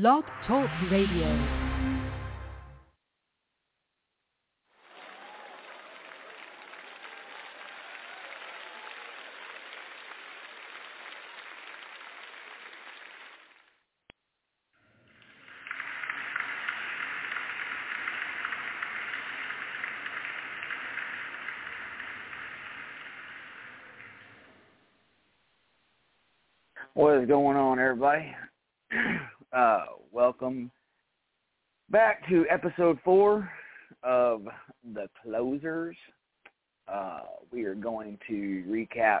Blog Talk Radio. What is going on, everybody? Uh, welcome back to episode four of The Closers. Uh, we are going to recap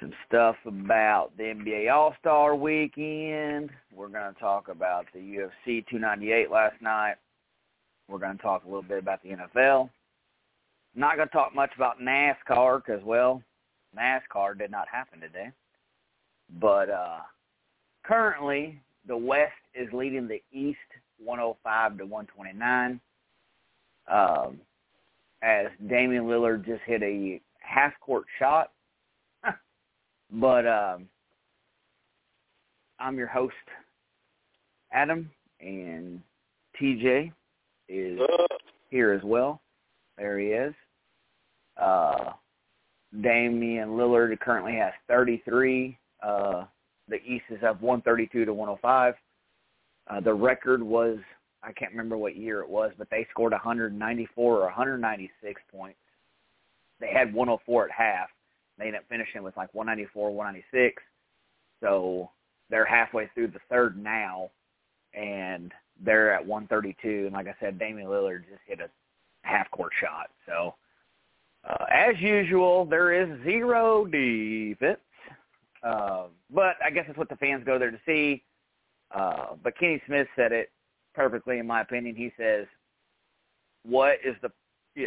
some stuff about the NBA All-Star Weekend. We're going to talk about the UFC 298 last night. We're going to talk a little bit about the NFL. Not going to talk much about NASCAR because, well, NASCAR did not happen today. But uh, currently, the West is leading the East 105 to 129. Um, as Damian Lillard just hit a half court shot. but um, I'm your host, Adam, and TJ is here as well. There he is. Uh, Damian Lillard currently has 33. Uh, the East is up 132 to 105. Uh, the record was I can't remember what year it was, but they scored 194 or 196 points. They had 104 at half. They ended up finishing with like 194, 196. So they're halfway through the third now, and they're at 132. And like I said, Damian Lillard just hit a half-court shot. So uh, as usual, there is zero defense. Uh, but I guess that's what the fans go there to see. Uh, but Kenny Smith said it perfectly, in my opinion. He says, "What is the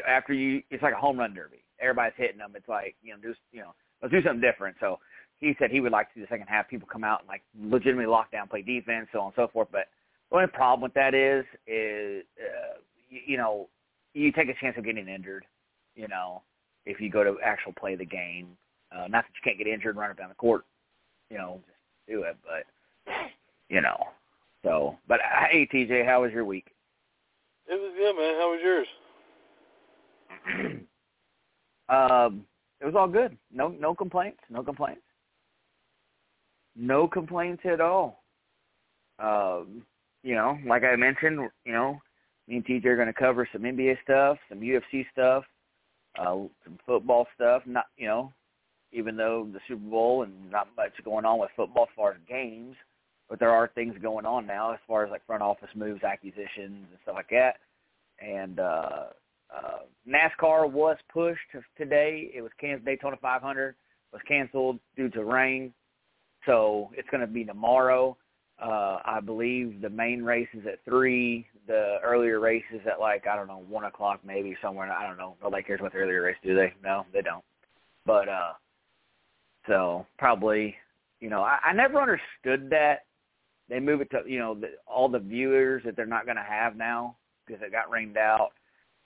after you? It's like a home run derby. Everybody's hitting them. It's like you know, just you know, let's do something different." So he said he would like to see the second half people come out and like legitimately lock down, play defense, so on and so forth. But the only problem with that is, is uh, you, you know, you take a chance of getting injured. You know, if you go to actual play the game. Uh, not that you can't get injured and run up down the court, you know, just do it. But you know, so. But hey, TJ, how was your week? It was good, man. How was yours? um, it was all good. No, no complaints. No complaints. No complaints at all. Um, you know, like I mentioned, you know, me and TJ are going to cover some NBA stuff, some UFC stuff, uh, some football stuff. Not, you know, even though the Super Bowl and not much going on with football as far as games, but there are things going on now as far as like front office moves, acquisitions, and stuff like that. And uh, uh, NASCAR was pushed today. It was canceled. Daytona 500 was canceled due to rain, so it's going to be tomorrow. Uh, I believe the main race is at three. The earlier race is at like I don't know one o'clock maybe somewhere. I don't know. Nobody cares about the earlier race, do they? No, they don't. But uh, so probably, you know, I, I never understood that they move it to you know the, all the viewers that they're not going to have now because it got rained out.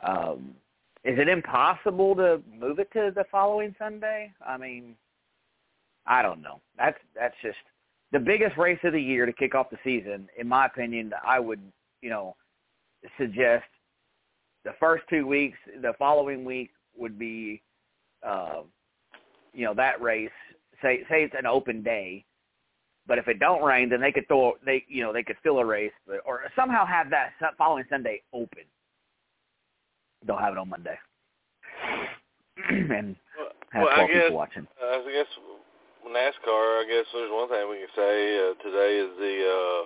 Um, is it impossible to move it to the following Sunday? I mean, I don't know. That's that's just the biggest race of the year to kick off the season. In my opinion, I would you know suggest the first two weeks. The following week would be, uh, you know, that race. Say say it's an open day but if it don't rain, then they could throw they you know they could fill a race, but, or somehow have that following Sunday open. They'll have it on Monday, and have well, 12 I guess, people watching. Uh, I guess NASCAR. I guess there's one thing we can say. Uh, today is the uh,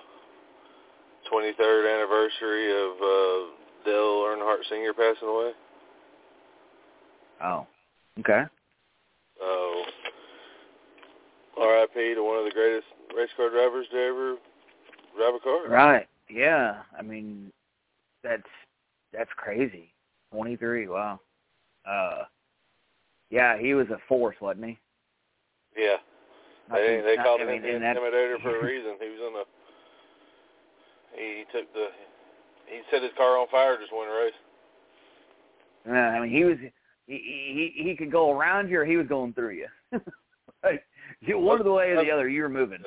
23rd anniversary of uh, Dale Earnhardt Sr. passing away. Oh, okay. So, R.I.P. to one of the greatest race car drivers to ever drive a car. Right. Yeah. I mean, that's that's crazy. Twenty three. Wow. Uh. Yeah, he was a force, wasn't he? Yeah. Not they to- they not- called I him the Intimidator for a reason. He was in the. He took the. He set his car on fire just a race. Yeah, I mean, he was he he he could go around you or he was going through you. like, you one of the way or the other, you were moving.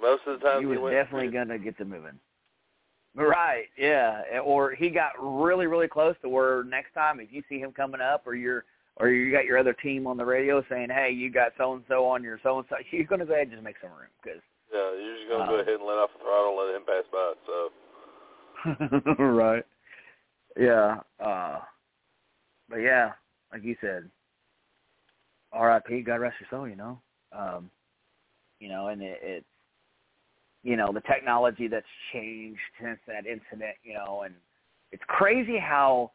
Most of the time he he was definitely going to get to moving. Right, yeah. Or he got really, really close to where next time if you see him coming up or you're or you got your other team on the radio saying, "Hey, you got so and so on your so and so," you're going to go ahead and just make some room because. Yeah, you're just gonna Uh, go ahead and let off the throttle and let him pass by. So right. Yeah. Uh but yeah, like you said, R.I.P. God rest your soul. You know, um, you know, and it, it's you know the technology that's changed since that incident. You know, and it's crazy how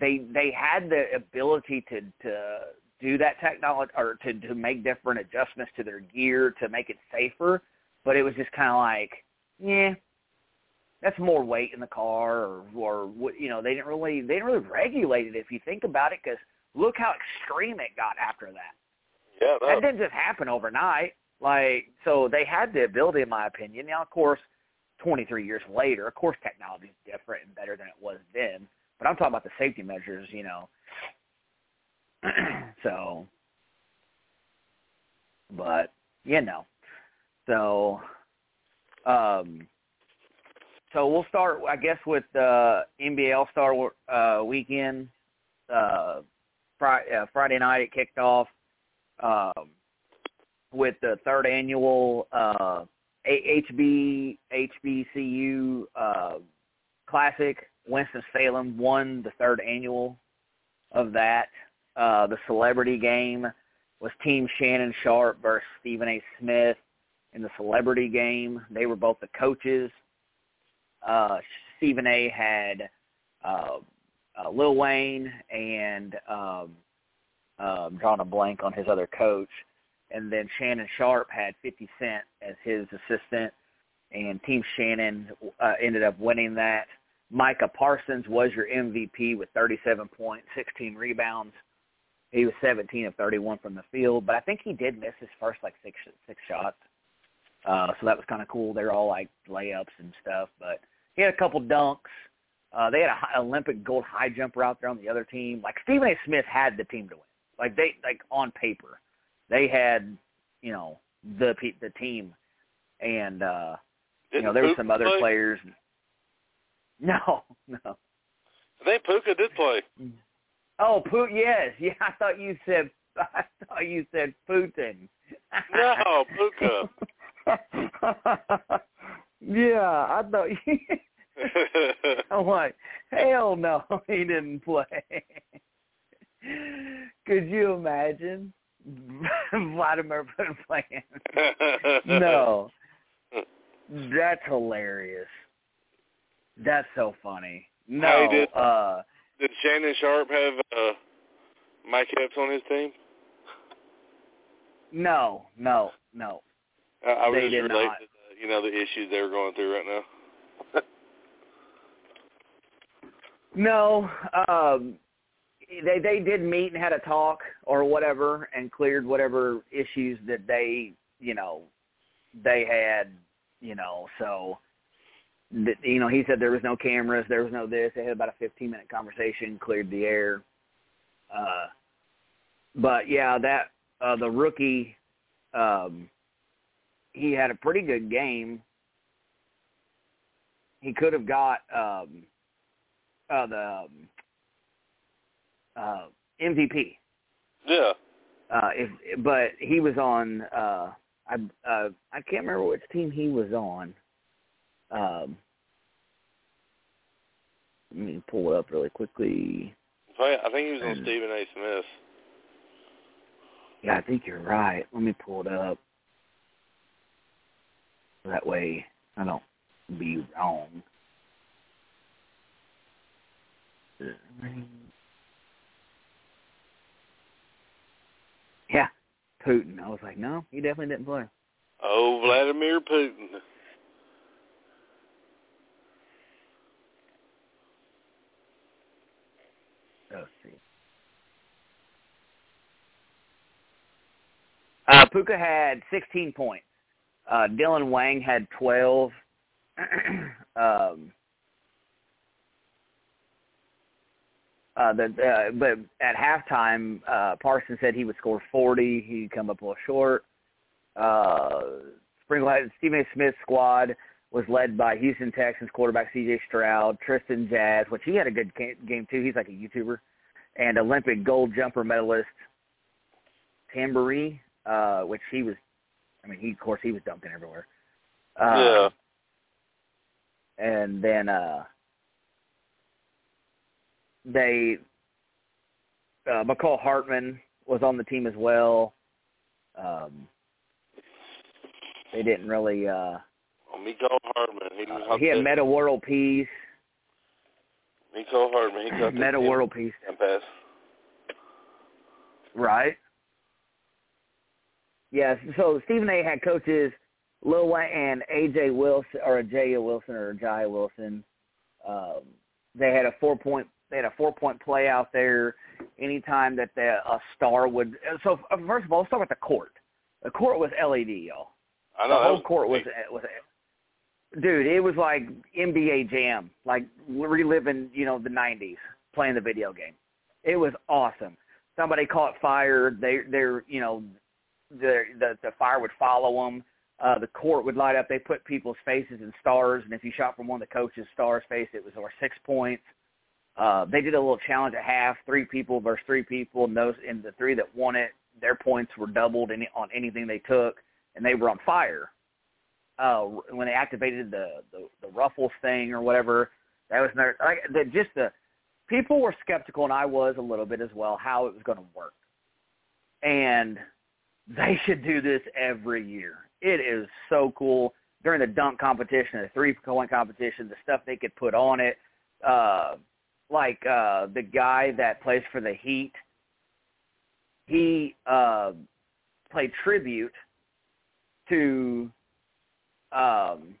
they they had the ability to to do that technology or to to make different adjustments to their gear to make it safer, but it was just kind of like, yeah, that's more weight in the car or or what you know they didn't really they didn't really regulate it if you think about it because look how extreme it got after that. Yeah, no. that didn't just happen overnight. Like so they had the ability in my opinion. Now of course 23 years later of course technology is different and better than it was then. But i'm talking about the safety measures you know. So but you know so um so we'll start, I guess, with uh, NBA All Star uh, weekend. Uh, Friday, uh, Friday night it kicked off um, with the third annual uh, HB HBCU uh, Classic. Winston Salem won the third annual of that. Uh, the celebrity game was Team Shannon Sharpe versus Stephen A. Smith in the celebrity game. They were both the coaches uh, Stephen A. had uh, uh, Lil Wayne and um, I'm drawing a blank on his other coach, and then Shannon Sharpe had 50 Cent as his assistant, and Team Shannon uh, ended up winning that. Micah Parsons was your MVP with 37 points, 16 rebounds. He was 17 of 31 from the field, but I think he did miss his first like six six shots. Uh, so that was kind of cool. They were all like layups and stuff, but he had a couple dunks. Uh, they had an Olympic gold high jumper out there on the other team. Like Stephen A. Smith had the team to win. Like they, like on paper, they had, you know, the pe- the team, and uh, you know there were some other play? players. No, no. I think Puka did play. Oh, Pu- yes, yeah. I thought you said I thought you said Putin. No, Puka. yeah, I thought. I'm like, hell no, he didn't play. Could you imagine Vladimir Putin playing? No, that's hilarious. That's so funny. No, Hey, did- uh, Did Shannon Sharpe have uh, Mike Epps on his team? no, no, no. I, I was just relating not. to the, you know the issues they were going through right now. No, um, they they did meet and had a talk or whatever, and cleared whatever issues that they you know they had you know. So you know, he said there was no cameras, there was no this. They had about a 15 minute conversation, cleared the air. Uh, but yeah, that uh, the rookie, um, he had a pretty good game. He could have got. Um, uh, the um, uh, MVP. Yeah. Uh, if but he was on. Uh, I uh, I can't remember which team he was on. Um, let me pull it up really quickly. I think he was on And- Stephen A. Smith. Yeah, I think you're right. Let me pull it up. That way I don't be wrong. Yeah, Putin. I was like, no, he definitely didn't play. Oh, Vladimir Putin. Let's see. Uh, Puka had 16 points. Uh, Dylan Wang had 12. um, uh, the, uh, but at halftime, uh, Parsons said he would score 40. He'd come up a little short. Uh, Sprinkle had Stephen. Smith's squad was led by Houston Texans quarterback C.J. Stroud, Tristan Jass, which he had a good game too. He's like a YouTuber, and Olympic gold jumper medalist Tamberi, uh, which he was. I mean, he of course he was dunking everywhere. Uh, yeah. And then uh, they uh, McCall Hartman was on the team as well. Um, they didn't really. Uh, oh, Miko Hardman. He, uh, he had Metta World Peace. Miko Hardman. He got Metta World Peace. Pass. Right. Yes. So Stephen A. had coaches Lil Wayne and AJ Wilson or Jaya Wilson or Jaya Wilson. Um, they had a four point they had a four point play out there anytime that the, a star would so first of all let's start with the court. The court was LED, y'all. I know the whole was court was was dude, it was like NBA Jam, like reliving, you know, the '90s, playing the video game. It was awesome. Somebody caught fire. They, they're, you know, the the the fire would follow them. Uh, the court would light up. They put people's faces in stars, and if you shot from one of the coaches' stars' face, it was or six points. Uh, they did a little challenge at half, three people versus three people, and those and the three that won it, their points were doubled any, on anything they took, and they were on fire. Uh, when they activated the, the the ruffles thing or whatever, that was another, like the, just the people were skeptical, and I was a little bit as well, how it was going to work, and they should do this every year. It is so cool during the dunk competition, the three point competition, the stuff they could put on it. Uh, like uh, the guy that plays for the Heat, he uh, played tribute to um,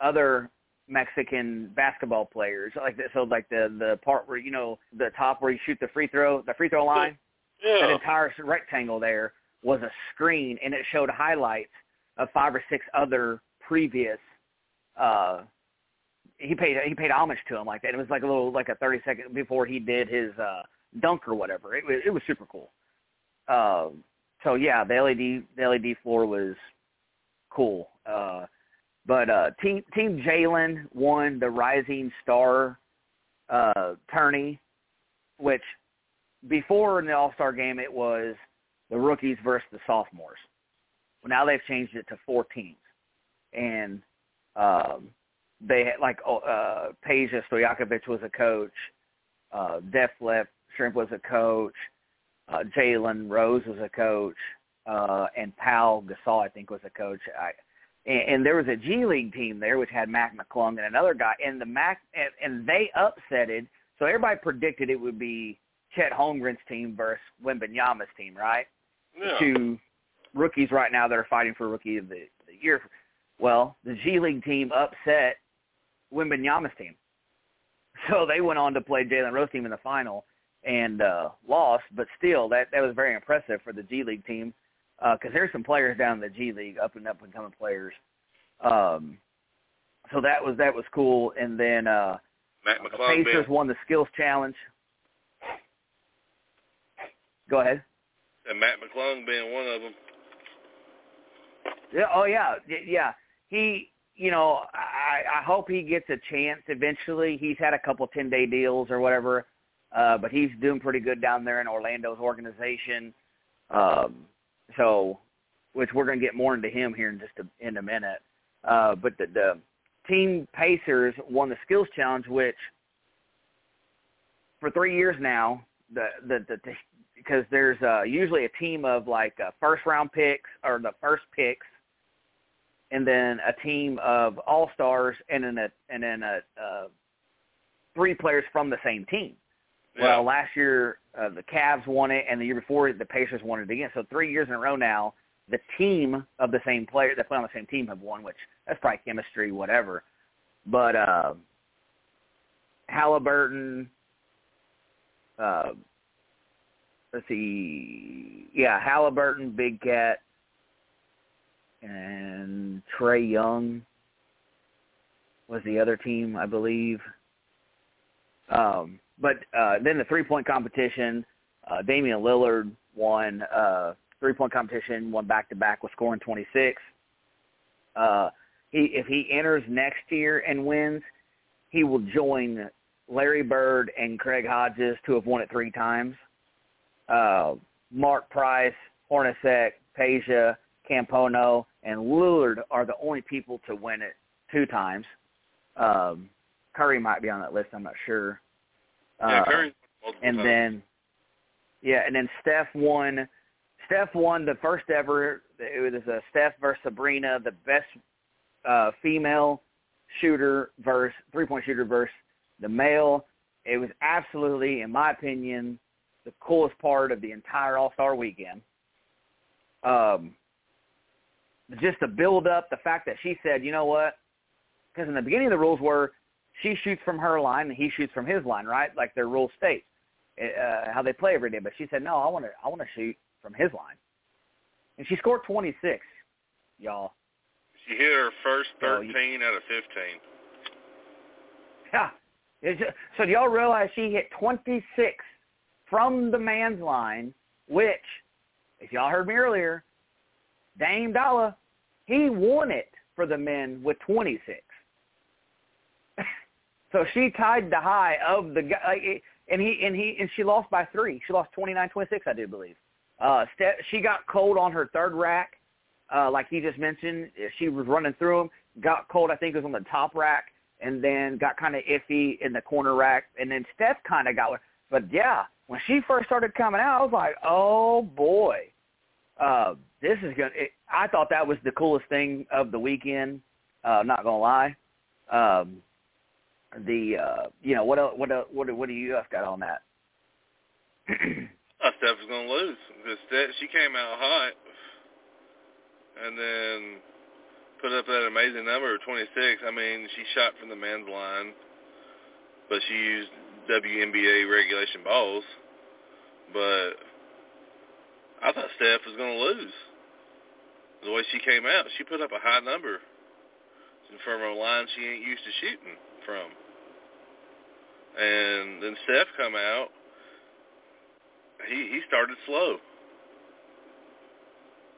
other Mexican basketball players, like the, so like the the part where you know the top where you shoot the free throw, the free throw line, Yeah. that entire rectangle there was a screen, and it showed highlights of five or six other previous. Uh, he paid he paid homage to him like that. It was like a little like a thirty second before he did his uh, dunk or whatever. It was it was super cool. Um, so yeah, the LED the LED floor was cool. Uh, but uh, team Team Jalen won the Rising Star uh, tourney, which before in the All Star game it was the rookies versus the sophomores. Well, now they've changed it to four teams, and um, they like oh, uh, Peja Stojakovic was a coach, uh, Def Lep Shrimp was a coach, uh, Jalen Rose was a coach, uh, and Pau Gasol I think was a coach. I, and, and there was a G League team there which had Mac McClung and another guy, and the Mac and, and they upsetted. So everybody predicted it would be Chet Holmgren's team versus Wembanyama's team, right? Yeah. two rookies right now that are fighting for rookie of the, the year. Well, the G League team upset Wembanyama's team, so they went on to play Jalen Rose team in the final and uh, lost. But still, that that was very impressive for the G League team because there's some players down in the G League, up and up and coming players. Um, so that was that was cool. And then uh, Matt the McClung Pacers being, won the skills challenge. Go ahead. And Matt McClung being one of them. Yeah. Oh yeah. Yeah. He. You know, I, I hope he gets a chance eventually. He's had a couple ten day deals or whatever, uh, but he's doing pretty good down there in Orlando's organization. Um, so, which we're going to get more into him here in just a, in a minute. Uh, but the, the team Pacers won the skills challenge, which for three years now, the the, the, the because there's uh, usually a team of like uh, first round picks or the first picks, and then a team of all stars, and then a and then a uh, three players from the same team. Well, last year uh, the Cavs won it, and the year before the Pacers won it again. So three years in a row now, the team of the same player that play on the same team have won, which that's probably chemistry, whatever. But uh, Halliburton, uh, let's see, yeah, Halliburton, Big Cat, and Trae Young was the other team, I believe. Um, but uh, then the three-point competition, uh, Damian Lillard won uh, three-point competition, won back-to-back with scoring 26. Uh, he if he enters next year and wins, he will join Larry Bird and Craig Hodges to have won it three times. Uh, Mark Price, Hornacek, Peja, Kapono, and Lillard are the only people to win it two times. Um, Curry might be on that list. I'm not sure. Yeah, Uh, Curry. and times. then yeah, and then Steph won. Steph won the first ever. It was a Steph versus Sabrina, the best uh, female shooter versus three point shooter versus the male. It was absolutely, in my opinion, the coolest part of the entire All Star weekend. Um, just the build up, the fact that she said, you know what? Because in the beginning, the rules were she shoots from her line and he shoots from his line, right? Like their rules state uh, how they play every day. But she said, no, I want to, I want to shoot from his line, and she scored 26, y'all. She hit her first So you- 13 out of 15. Yeah. Just, so do y'all realize she hit 26 from the man's line, which, if y'all heard me earlier, Dame Dolla, he won it for the men with 26. so she tied the high of the guy, and he and he and she lost by three. She lost 29-26, I do believe. Uh, she got cold on her third rack, uh, like he just mentioned. She was running through them, got cold. I think it was on the top rack and then got kind of iffy in the corner rack, and then Steph kind of got. But yeah, when she first started coming out, I was like, oh boy, uh, this is gonna. I thought that was the coolest thing of the weekend. Uh, not gonna lie. Um, the uh, you know what el- what what what do you guys got on that? I Steph was gonna lose because she came out hot, and then put up that amazing number of 26. I mean, she shot from the men's line, but she used WNBA regulation balls. But I thought Steph was gonna lose. The way she came out, she put up a high number from a line she ain't used to shooting from. And then Steph come out he he started slow.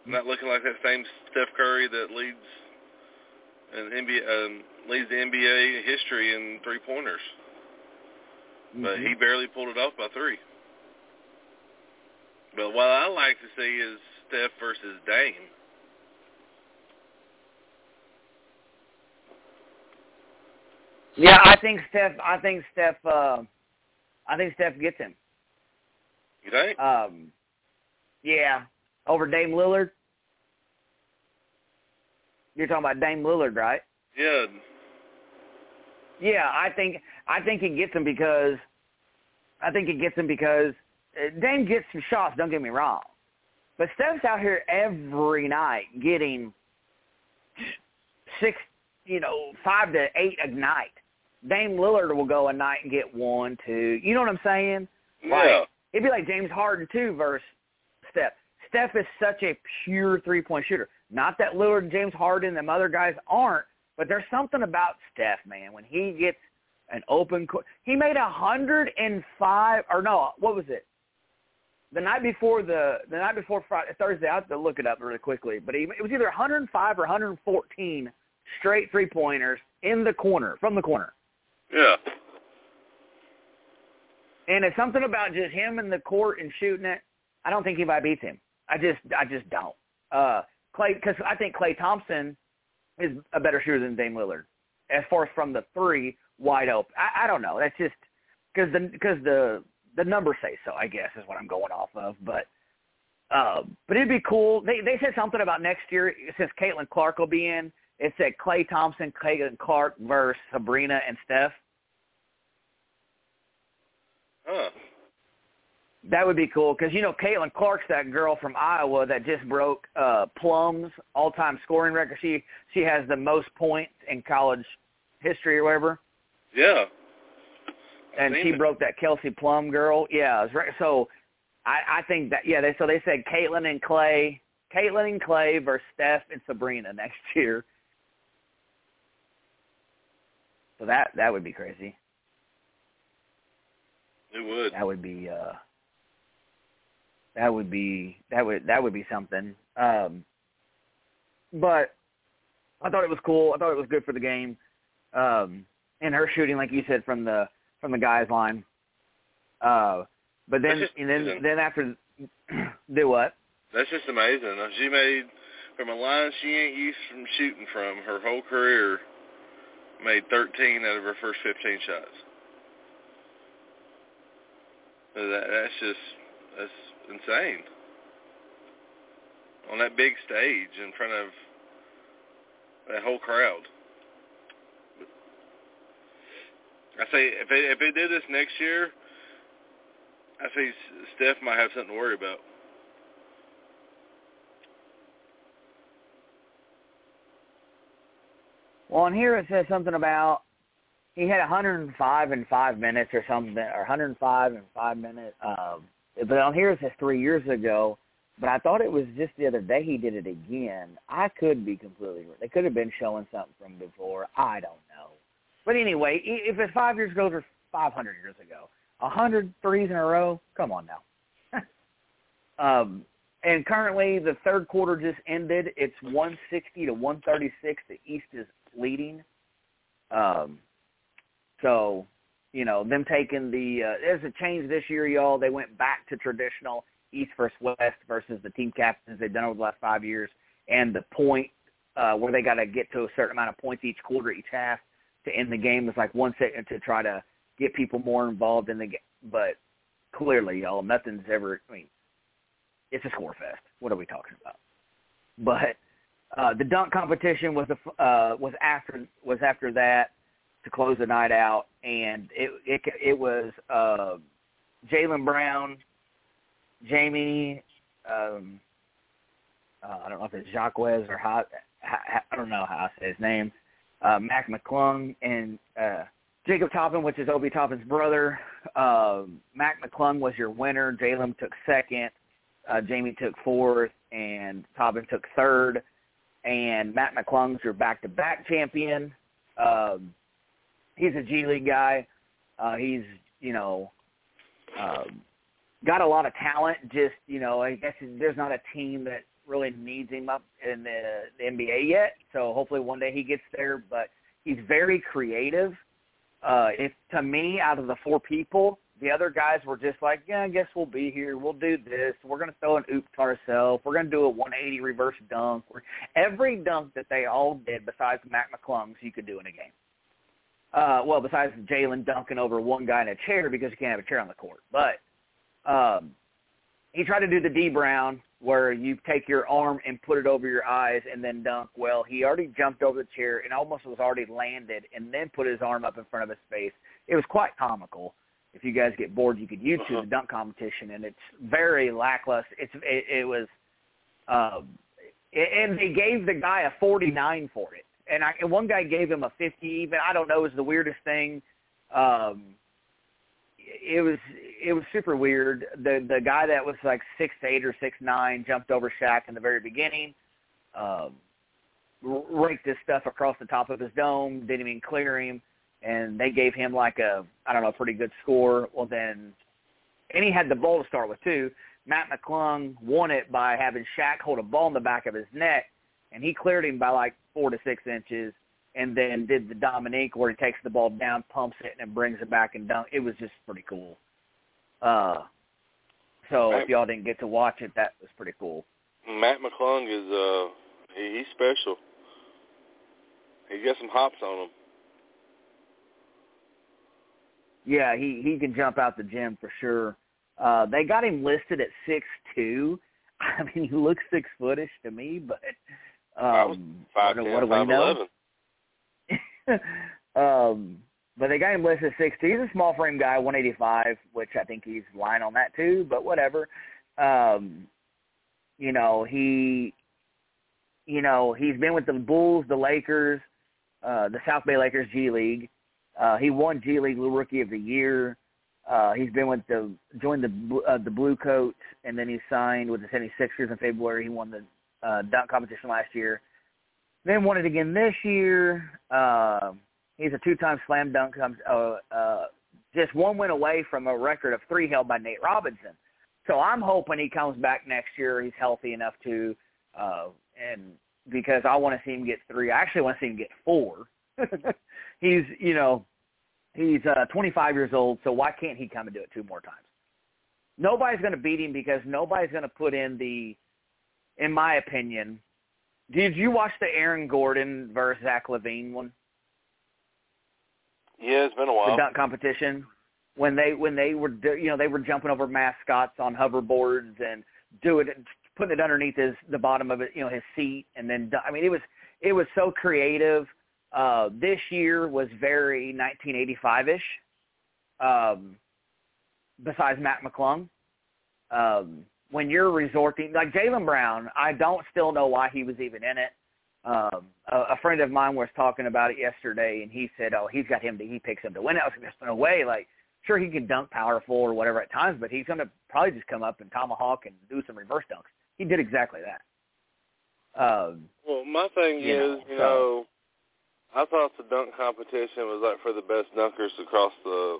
Not looking like that same Steph Curry that leads an NBA um, leads the NBA history in three pointers, but he barely pulled it off by three. But what I like to see is Steph versus Dame. Yeah, I think Steph. I think Steph. Uh, I think Steph gets him. You think? Um, yeah, over Dame Lillard. You're talking about Dame Lillard, right? Yeah. Yeah, I think I think he gets him because I think he gets him because uh, Dame gets some shots. Don't get me wrong, but Steph's out here every night getting six, you know, five to eight a night. Dame Lillard will go a night and get one, two. You know what I'm saying? Yeah. It'd be like James Harden too versus Steph. Steph is such a pure three point shooter. Not that Lillard and James Harden and them other guys aren't, but there's something about Steph, man. When he gets an open court, he made a hundred and five or no, what was it? The night before the the night before Friday, Thursday, I have to look it up really quickly. But he, it was either 105 or 114 straight three pointers in the corner from the corner. Yeah. And it's something about just him in the court and shooting it. I don't think anybody beats him. I just, I just don't. Uh, Klay, because I think Klay Thompson is a better shooter than Dame Lillard as far as from the three wide open. I, I don't know. That's just because the because the the numbers say so. I guess is what I'm going off of. But uh, but it'd be cool. They they said something about next year since Caitlin Clark will be in. It said Klay Thompson, Caitlin Clark versus Sabrina and Steph. Huh. That would be cool because you know Caitlin Clark's that girl from Iowa that just broke uh, Plum's all-time scoring record. She she has the most points in college history or whatever, Yeah. and she it. broke that Kelsey Plum girl. Yeah, right. so I I think that yeah they so they said Caitlin and Klay, Caitlin and Klay versus Steph and Sabrina next year. So that that would be crazy. It would. that would be uh that would be that would that would be something um but I thought it was cool. I thought it was good for the game. Um, and her shooting, like you said, from the from the guys line. Uh, but then and then amazing. then after do what? That's just amazing. She made from a line she ain't used from shooting from her whole career. Made 13 out of her first 15 shots. That, that's just that's insane. On that big stage in front of that whole crowd. I say if they if they did this next year, I say Steph might have something to worry about. Well, on here it says something about he had 105 in five minutes or something, or 105 in five minutes. Um, but on here it says three years ago. But I thought it was just the other day he did it again. I could be completely wrong. They could have been showing something from before. I don't know. But anyway, if it's five years ago or 500 years ago, a hundred threes in a row. Come on now. um, and currently, the third quarter just ended. It's 160 to 136. The East is leading. Um, so, you know, them taking the uh, there's a change this year, y'all. They went back to traditional East versus West versus the team captains they've done over the last five years, and the point uh, where they got to get to a certain amount of points each quarter, each half to end the game was like one second to try to get people more involved in the game. But clearly, y'all, nothing's ever. I mean, it's a score fest. What are we talking about? But uh, the dunk competition was a, uh, was after was after that to close the night out, and it it it was uh, Jaylen Brown, Jamie. Um, uh, I don't know if it's Jacques or how, how I don't know how I say his name. Uh, Mac McClung and uh, Jacob Toppin, which is Obi Toppin's brother. Uh, Mac McClung was your winner. Jaylen took second. Uh, Jamie took fourth, and Toppin took third. And Matt McClung's your back-to-back champion. Um, he's a G League guy. Uh, he's you know um, got a lot of talent. Just you know, I guess there's not a team that really needs him up in the, the NBA yet. So hopefully one day he gets there. But he's very creative uh, if to me, out of the four people, the other guys were just like, yeah, I guess we'll be here. We'll do this. We're going to throw an oop to ourselves. We're going to do a 180 reverse dunk. Every dunk that they all did, besides Mac McClung's, you could do in a game. Uh, well, besides Jaylen dunking over one guy in a chair because you can't have a chair on the court. But um, he tried to do the D Brown where you take your arm and put it over your eyes and then dunk. Well, he already jumped over the chair and almost was already landed and then put his arm up in front of his face. It was quite comical. If you guys get bored, you could YouTube uh-huh. the dunk competition, and it's very lackluster. It's it, it was, um, and they gave the guy a 49 for it, and I and one guy gave him a 50. Even I don't know, it was the weirdest thing. Um, it was it was super weird. The the guy that was like six eight or six nine jumped over Shaq in the very beginning, um, raked his stuff across the top of his dome, didn't even clear him, and they gave him like a I don't know pretty good score. Well then, and he had the ball to start with too. Matt McClung won it by having Shaq hold a ball in the back of his neck, and he cleared him by like four to six inches and then did the Dominique where he takes the ball down, pumps it, and then brings it back and dunk. It was just pretty cool. Uh, so Matt, if y'all didn't get to watch it, that was pretty cool. Matt McClung is uh, he, he's special. He got some hops on him. Yeah, he he can jump out the gym for sure. Uh, they got him listed at six two. I mean, he looks six footish to me, but um, five, what, 10, what do we know? 11. um, but they got him listed 60. He's a small frame guy, 185, which I think he's lying on that too, but whatever. Um, you know, he, you know, he's been with the Bulls, the Lakers, uh, the South Bay Lakers G League. Uh, he won G League Rookie of the Year. Uh, he's been with the joined the uh, the Blue Coats, and then he signed with the 76ers in February. He won the uh, dunk competition last year. Then won it again this year. Uh, he's a two-time slam dunk. Uh, uh, just one win away from a record of three held by Nate Robinson. So I'm hoping he comes back next year. He's healthy enough to, uh, and because I want to see him get three. I actually want to see him get four. he's, you know, he's uh, 25 years old, so why can't he come and do it two more times? Nobody's going to beat him because nobody's going to put in the, in my opinion. Did you watch the Aaron Gordon versus Zach LaVine one? Yeah, it's been a while. The dunk competition when they when they were you know they were jumping over mascots on hoverboards and doing it putting it underneath his the bottom of it you know his seat and then I mean it was it was so creative. Uh, this year was very 1985ish. Um, besides Matt McClung, um, when you're resorting like Jaylen Brown, I don't still know why he was even in it. Um, a, a friend of mine was talking about it yesterday, and he said, "Oh, he's got him to he picks him to win." I was just in a way like sure he can dunk powerful or whatever at times, but he's going to probably just come up and tomahawk and do some reverse dunks. He did exactly that. Um, well, my thing you is, know, you so, know, I thought the dunk competition was like for the best dunkers across the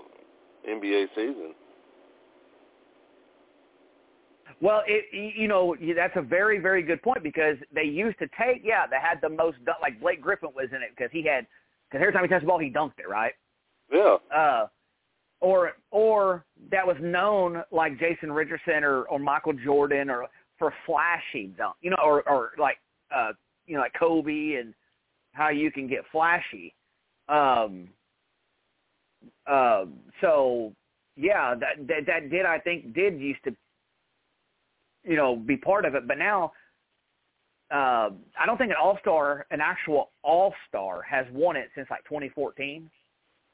NBA season. Well, it you know that's a very very good point because they used to take yeah they had the most like Blake Griffin was in it because he had because every time he touched the ball he dunked it right. Yeah. Uh, or or that was known like Jason Richardson or or Michael Jordan or for flashy dunk, you know, or or like uh you know like Kobe and how you can get flashy. Um uh, so yeah, that, that that did I think did used to you know be part of it, but now uh, I don't think an all star, an actual all star, has won it since like 2014,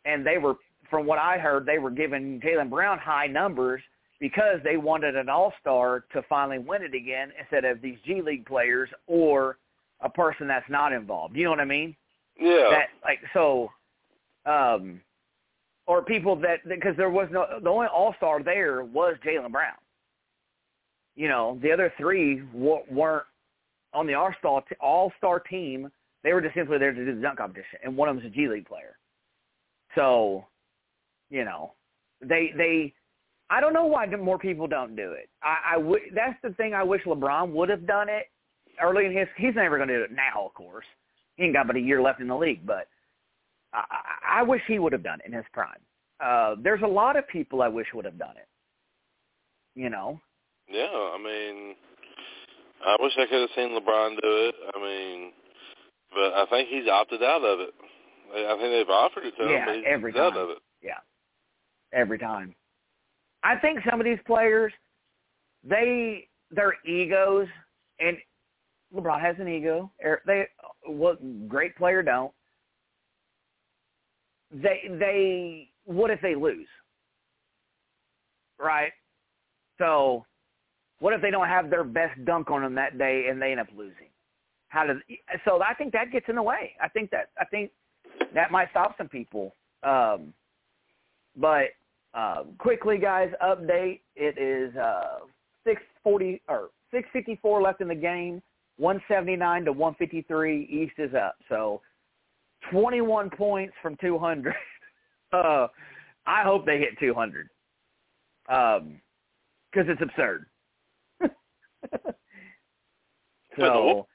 and they were from what I heard, they were giving Jaylen Brown high numbers because they wanted an all-star to finally win it again instead of these G League players or a person that's not involved. You know what I mean? Yeah. That like so, um, or people that because there was no the only all-star there was Jaylen Brown. You know, the other three weren't on the all-star all-star team. They were just simply there to do the dunk competition, and one of them was a G League player. So you know, they they. I don't know why more people don't do it. I, I w- that's the thing. I wish LeBron would have done it early in his. He's never going to do it now, of course. He ain't got but a year left in the league, but I, I wish he would have done it in his prime. Uh, there's a lot of people I wish would have done it. You know. Yeah, I mean, I wish I could have seen LeBron do it. I mean, but I think he's opted out of it. I think they've offered it to yeah, him, he's every out time. of it. Yeah, every time. I think some of these players, they their egos, and LeBron has an ego. Er, they what great player don't. They they what if they lose? Right. So, what if they don't have their best dunk on them that day and they end up losing? How does so? I think that gets in the way. I think that I think that might stop some people. Um, but uh, quickly, guys, update. It is uh, 640 or 654 left in the game. 179 to 153. East is up. So 21 points from 200. uh, I hope they hit 200 because um, it's absurd. so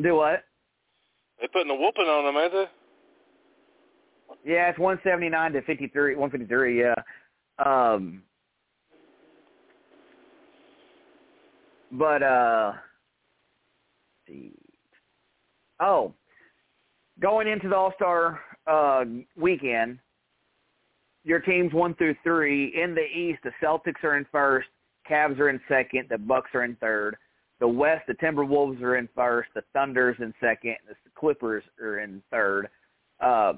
do what? They're putting a whooping on them, ain't they? Yeah, it's 179 to 53, 153. Yeah. Um, but uh, see. Oh, going into the All Star uh, weekend, your teams one through three in the East. The Celtics are in first, Cavs are in second, the Bucks are in third. The West, the Timberwolves are in first, the Thunder's in second, the Clippers are in third. Uh,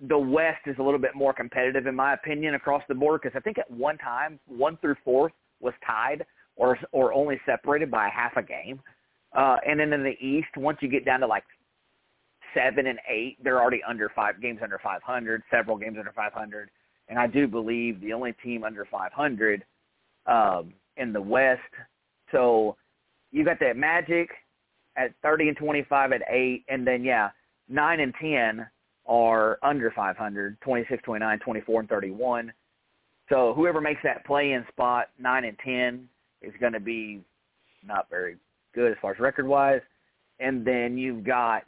the West is a little bit more competitive, in my opinion, across the board because I think at one time one through fourth was tied or or only separated by half a game. Uh, and then in the East, once you get down to like seven and eight, they're already under five games under 500, several games under 500. And I do believe the only team under 500 um, in the West. So you got that Magic at 30 and 25 at eight, and then yeah, nine and 10 are under 500, 26, 29, 24, and 31. So whoever makes that play-in spot, nine and 10, is going to be not very good as far as record wise. And then you've got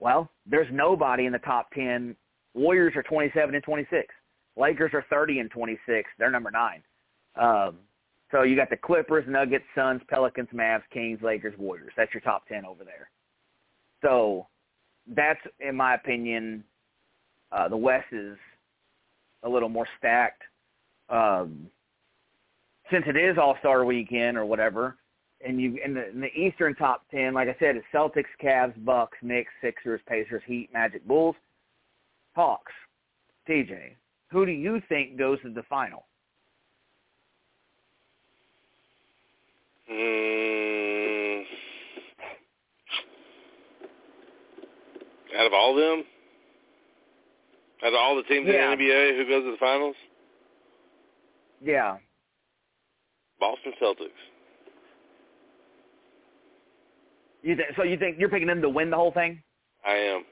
well, there's nobody in the top ten. Warriors are twenty seven and twenty six. Lakers are thirty and twenty six. They're number nine. Um, so you got the Clippers, Nuggets, Suns, Pelicans, Mavs, Kings, Lakers, Warriors. That's your top ten over there. So that's, in my opinion, uh, the West is a little more stacked. Um, since it is All Star Weekend or whatever, and you in the, in the Eastern top ten, like I said, it's Celtics, Cavs, Bucks, Knicks, Sixers, Pacers, Heat, Magic, Bulls, Hawks. TJ, who do you think goes to the final? Mm, out of all of them, out of all the teams Yeah. in the NBA, who goes to the finals? Yeah. Boston Celtics. You th- so you think you're picking them to win the whole thing? I am.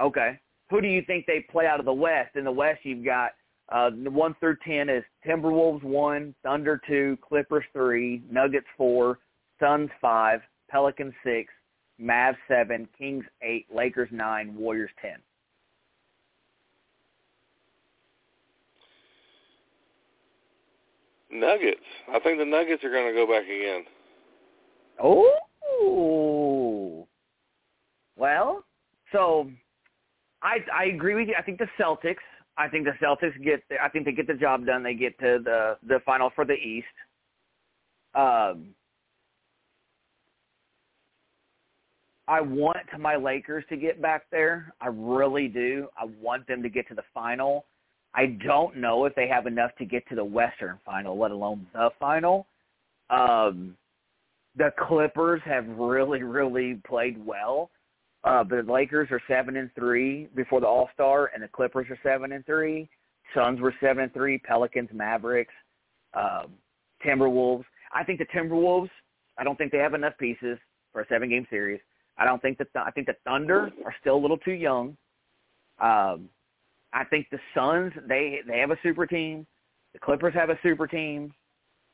Okay. Who do you think they play out of the West? In the West, you've got uh, the one through ten is Timberwolves one, Thunder two, Clippers three, Nuggets four, Suns five, Pelicans six, Mavs seven, Kings eight, Lakers nine, Warriors ten. Nuggets. I think the Nuggets are going to go back again. Oh. Well, so I I agree with you. I think the Celtics. I think the Celtics get. The, I think they get the job done. They get to the the final for the East. Um, I want my Lakers to get back there. I really do. I want them to get to the final. I don't know if they have enough to get to the Western final, let alone the final. Um, the Clippers have really, really played well. Uh, the Lakers are seven and three before the All Star, and the Clippers are seven and three. Suns were seven and three. Pelicans, Mavericks, um, Timberwolves. I think the Timberwolves. I don't think they have enough pieces for a seven game series. I don't think that. I think the Thunder are still a little too young. Um, I think the Suns. They they have a super team. The Clippers have a super team.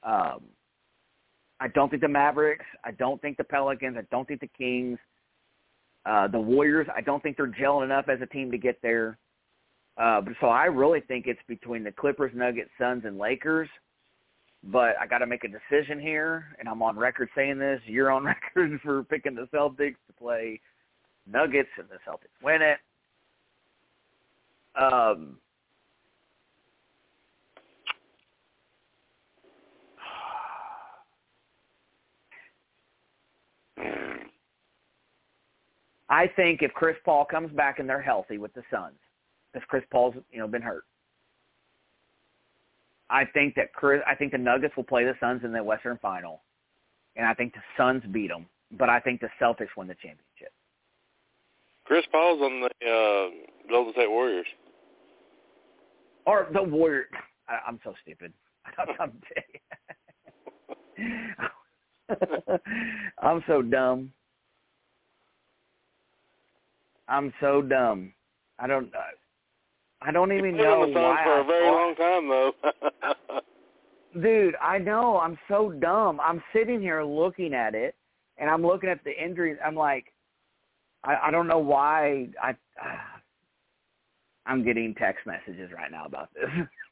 Um, I don't think the Mavericks. I don't think the Pelicans. I don't think the Kings. Uh, the Warriors. I don't think they're gelling enough as a team to get there. Uh, but so I really think it's between the Clippers, Nuggets, Suns, and Lakers. But I got to make a decision here, and I'm on record saying this. You're on record for picking the Celtics to play Nuggets, and the Celtics win it. Um, I think if Chris Paul comes back and they're healthy with the Suns, because Chris Paul's you know been hurt, I think that Chris, I think the Nuggets will play the Suns in the Western Final, and I think the Suns beat them. But I think the Celtics win the championship. Chris Paul's on the uh, Golden State Warriors. Or the Warrior. I, I'm so stupid. I'm, I'm so dumb. I'm so dumb. I don't. I don't even been know on the Suns why. for a very long time, though. Dude, I know. I'm so dumb. I'm sitting here looking at it, and I'm looking at the injuries. I'm like, I, I don't know why. I. I'm getting text messages right now about this.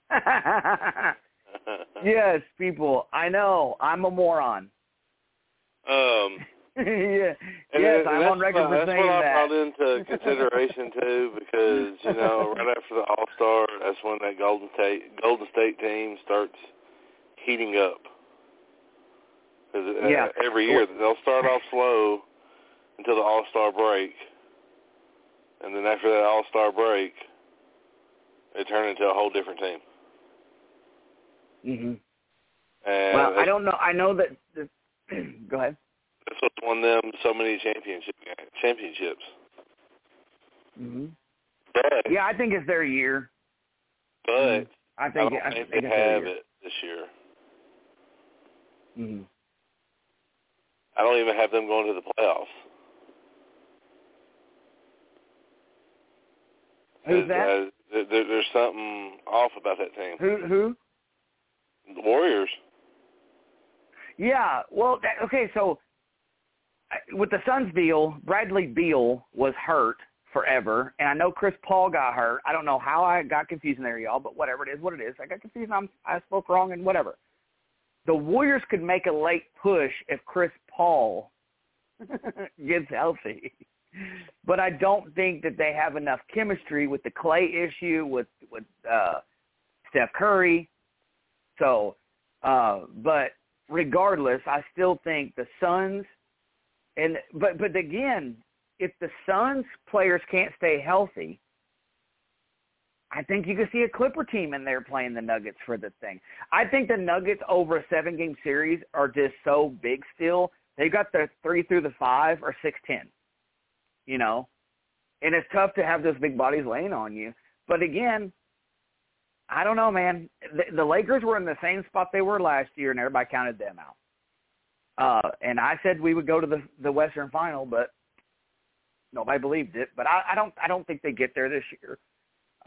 yes, people. I know. I'm a moron. Um, yeah. and yes, then- I'm on that's record what, for that's what I brought into consideration too, because you know, right after the All Star, that's when that Golden State Golden State team starts heating up. Because uh, Yeah. every year they'll start off slow until the All Star break, and then after that All Star break, they turn into a whole different team. Mm-hmm. And Well, I don't know. I know that. The, go ahead. That's what's won them so many championship championships. hmm But Yeah, I think it's their year. but I I think. don't I think think they have it this year. hmm I don't even have them going to the playoffs. Who's that? Uh, there, there- there's something off about that team. Who? Who? The Warriors. Yeah. Well, that, okay. So with the Suns deal, Bradley Beal was hurt forever, and I know Chris Paul got hurt. I don't know how I got confused there, y'all, but whatever it is, what it is. I got confused. I'm, I spoke wrong, and whatever. The Warriors could make a late push if Chris Paul gets healthy. But I don't think that they have enough chemistry with the Klay issue with with uh Steph Curry. So, uh but regardless, I still think the Suns and but but again, if the Suns players can't stay healthy, I think you could see a Clipper team in there playing the Nuggets for the thing. I think the Nuggets over a seven game series are just so big still. They've got the three through the five or six ten you know, and it's tough to have those big bodies laying on you. But again, I don't know, man. The, the Lakers were in the same spot they were last year, and everybody counted them out. Uh, and I said we would go to the the Western Final, but nobody believed it. But I, I don't I don't think they get there this year.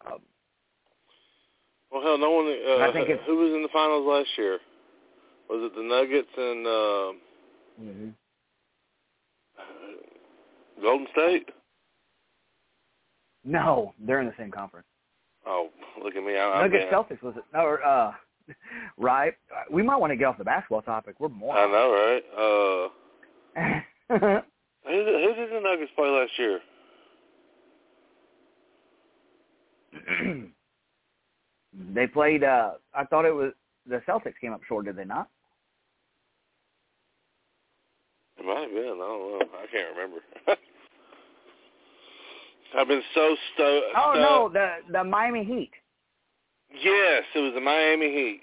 Um, well, hell, no one. Uh, I think it's, who was in the finals last year? Was it the Nuggets and? Uh, mm-hmm. Golden State? No, they're in the same conference. Oh, look at me! I, Nuggets Celtics was it? No, uh, right. We might want to get off the basketball topic. We're more. I know, right? Uh, who, who did the Nuggets play last year? they played. uh I thought it was the Celtics came up short. Did they not? It might have been. I don't know. I can't remember. I've been so stoked. Oh no, the the Miami Heat. Yes, it was the Miami Heat.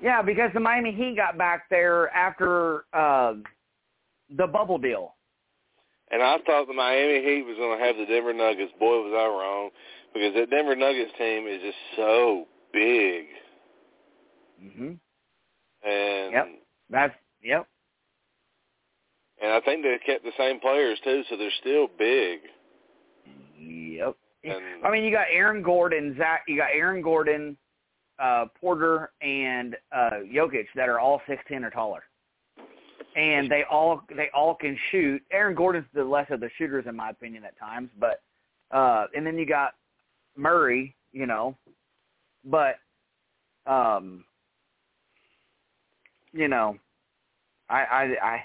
Yeah, because the Miami Heat got back there after uh, the bubble deal. And I thought the Miami Heat was going to have the Denver Nuggets. Boy, was I wrong, because that Denver Nuggets team is just so big. Mhm. And yep, that's yep. And I think they kept the same players too, so they're still big. Yep. And, I mean, you got Aaron Gordon, Zach. You got Aaron Gordon, uh, Porter, and uh, Jokic that are all six ten or taller, and they all they all can shoot. Aaron Gordon's the less of the shooters in my opinion at times, but uh, and then you got Murray, you know, but um, you know, I I I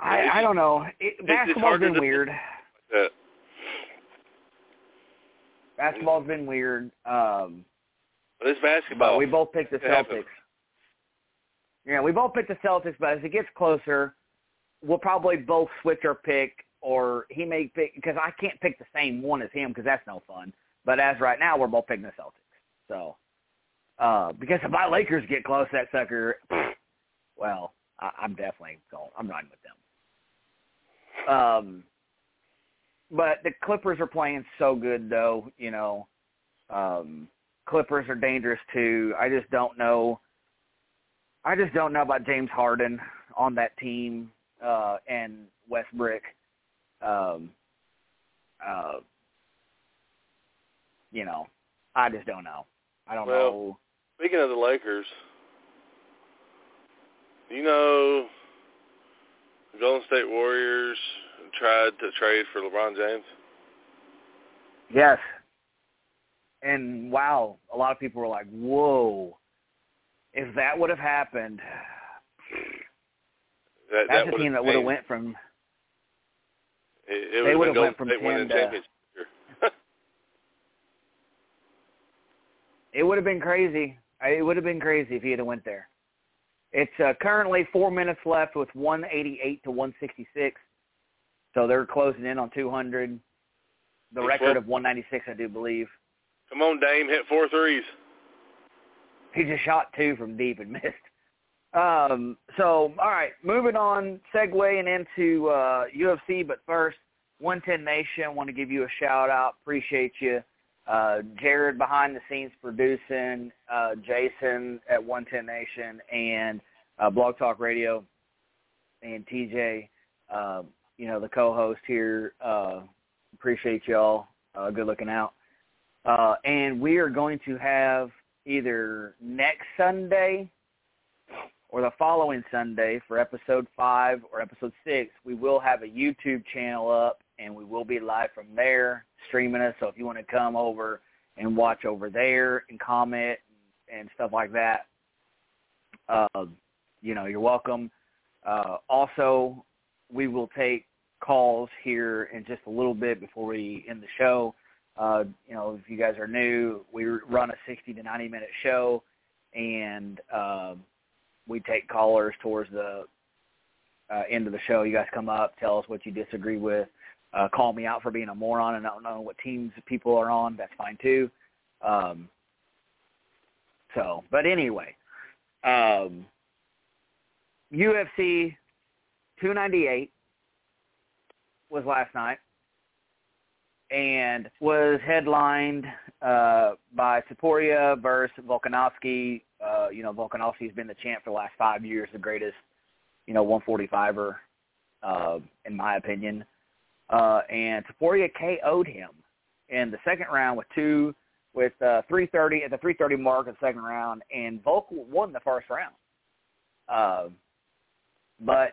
I, I don't know. It, basketball's been weird. Basketball's been weird. Um, but it's basketball. We both picked the Celtics. Yeah, we both picked the Celtics, but as it gets closer, we'll probably both switch our pick, or he may pick because I can't pick the same one as him because that's no fun. But as right now, we're both picking the Celtics. So, uh, because if my Lakers get close, that sucker, well, I, I'm definitely going. I'm riding with them. Um, but the Clippers are playing so good, though. You know, um, Clippers are dangerous too. I just don't know. I just don't know about James Harden on that team uh, and Westbrook. Um, uh, you know, I just don't know. I don't well, know. Speaking of the Lakers, you know Golden State Warriors tried to trade for LeBron James? Yes. And wow, a lot of people were like, "Whoa, if that would have happened, that, that's that a team that would have went from it, it they would have went from ten to it would have been crazy. It would have been crazy if he had went there. It's uh, currently four minutes left with 188 to 166. So they're closing in on 200. The record of 196, I do believe. Come on, Dame, hit four threes. He just shot two from deep and missed. Um, so, all right, moving on, segueing into uh, UFC, but first, 110 Nation, want to give you a shout out. Appreciate you. Uh, Jared behind the scenes producing, uh, Jason at 110 Nation, and uh, Blog Talk Radio, and TJ, uh, you know, the co-host here. Uh, appreciate y'all. Uh, good looking out. Uh, and we are going to have either next Sunday or the following Sunday for episode five or episode six, we will have a YouTube channel up and we will be live from there streaming us. So if you want to come over and watch over there and comment and stuff like that, uh, you know, you're welcome. Uh, also, we will take calls here in just a little bit before we end the show. Uh, you know, if you guys are new, we run a 60 to 90 minute show, and uh, we take callers towards the uh, end of the show. You guys come up, tell us what you disagree with, uh, call me out for being a moron and not knowing what teams people are on. That's fine too. Um, so, but anyway, um, UFC 298 was last night and was headlined uh, by Topuria versus Volkanovski. Uh, you know, Volkanovski's been the champ for the last five years, the greatest, you know, 145er, uh, in my opinion. Uh, and Topuria KO'd him in the second round with two, with uh, 330 at the 330 mark of the second round, and Volk won the first round. Uh, but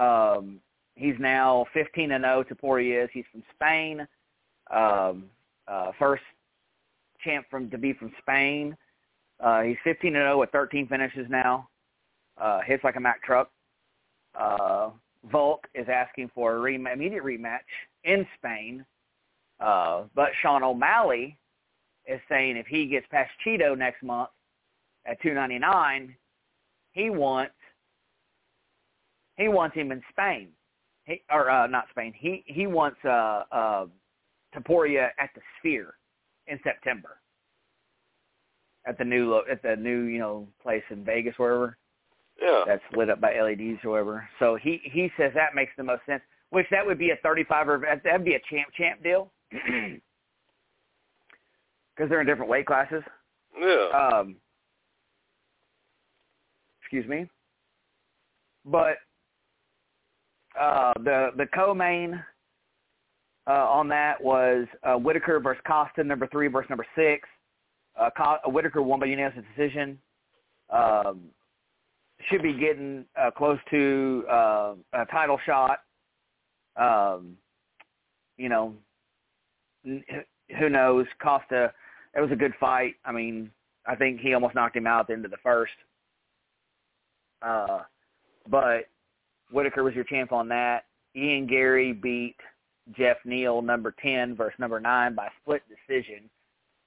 um, he's now 15 and 0. Topuria is. He's from Spain. Um, uh, first champ from to be from Spain. Uh, he's 15 and 0 with 13 finishes now. Uh, hits like a Mack truck. Uh, Volk is asking for a immediate rematch in Spain. Uh, but Sean O'Malley is saying if he gets past Chito next month at 299, he wants he wants him in Spain. He, or uh, not Spain. He he wants uh, uh, Topuria at the Sphere in September at the new lo- at the new you know place in Vegas, wherever. Yeah. That's lit up by LEDs or whatever. So he he says that makes the most sense. Which that would be a 35 or that'd be a champ champ deal. Because they're in different weight classes. Yeah. Um, excuse me. But uh, the the co-main uh, on that was uh, Whittaker versus Costa, number three versus number six. Uh, Co- Whittaker won by unanimous decision. Um, should be getting uh, close to uh, a title shot. Um, you know, who knows? Costa, it was a good fight. I mean, I think he almost knocked him out at the end of the first. Uh, but Whittaker was your champ on that. Ian Garry beat Geoff Neal, number 10 versus number 9 by split decision,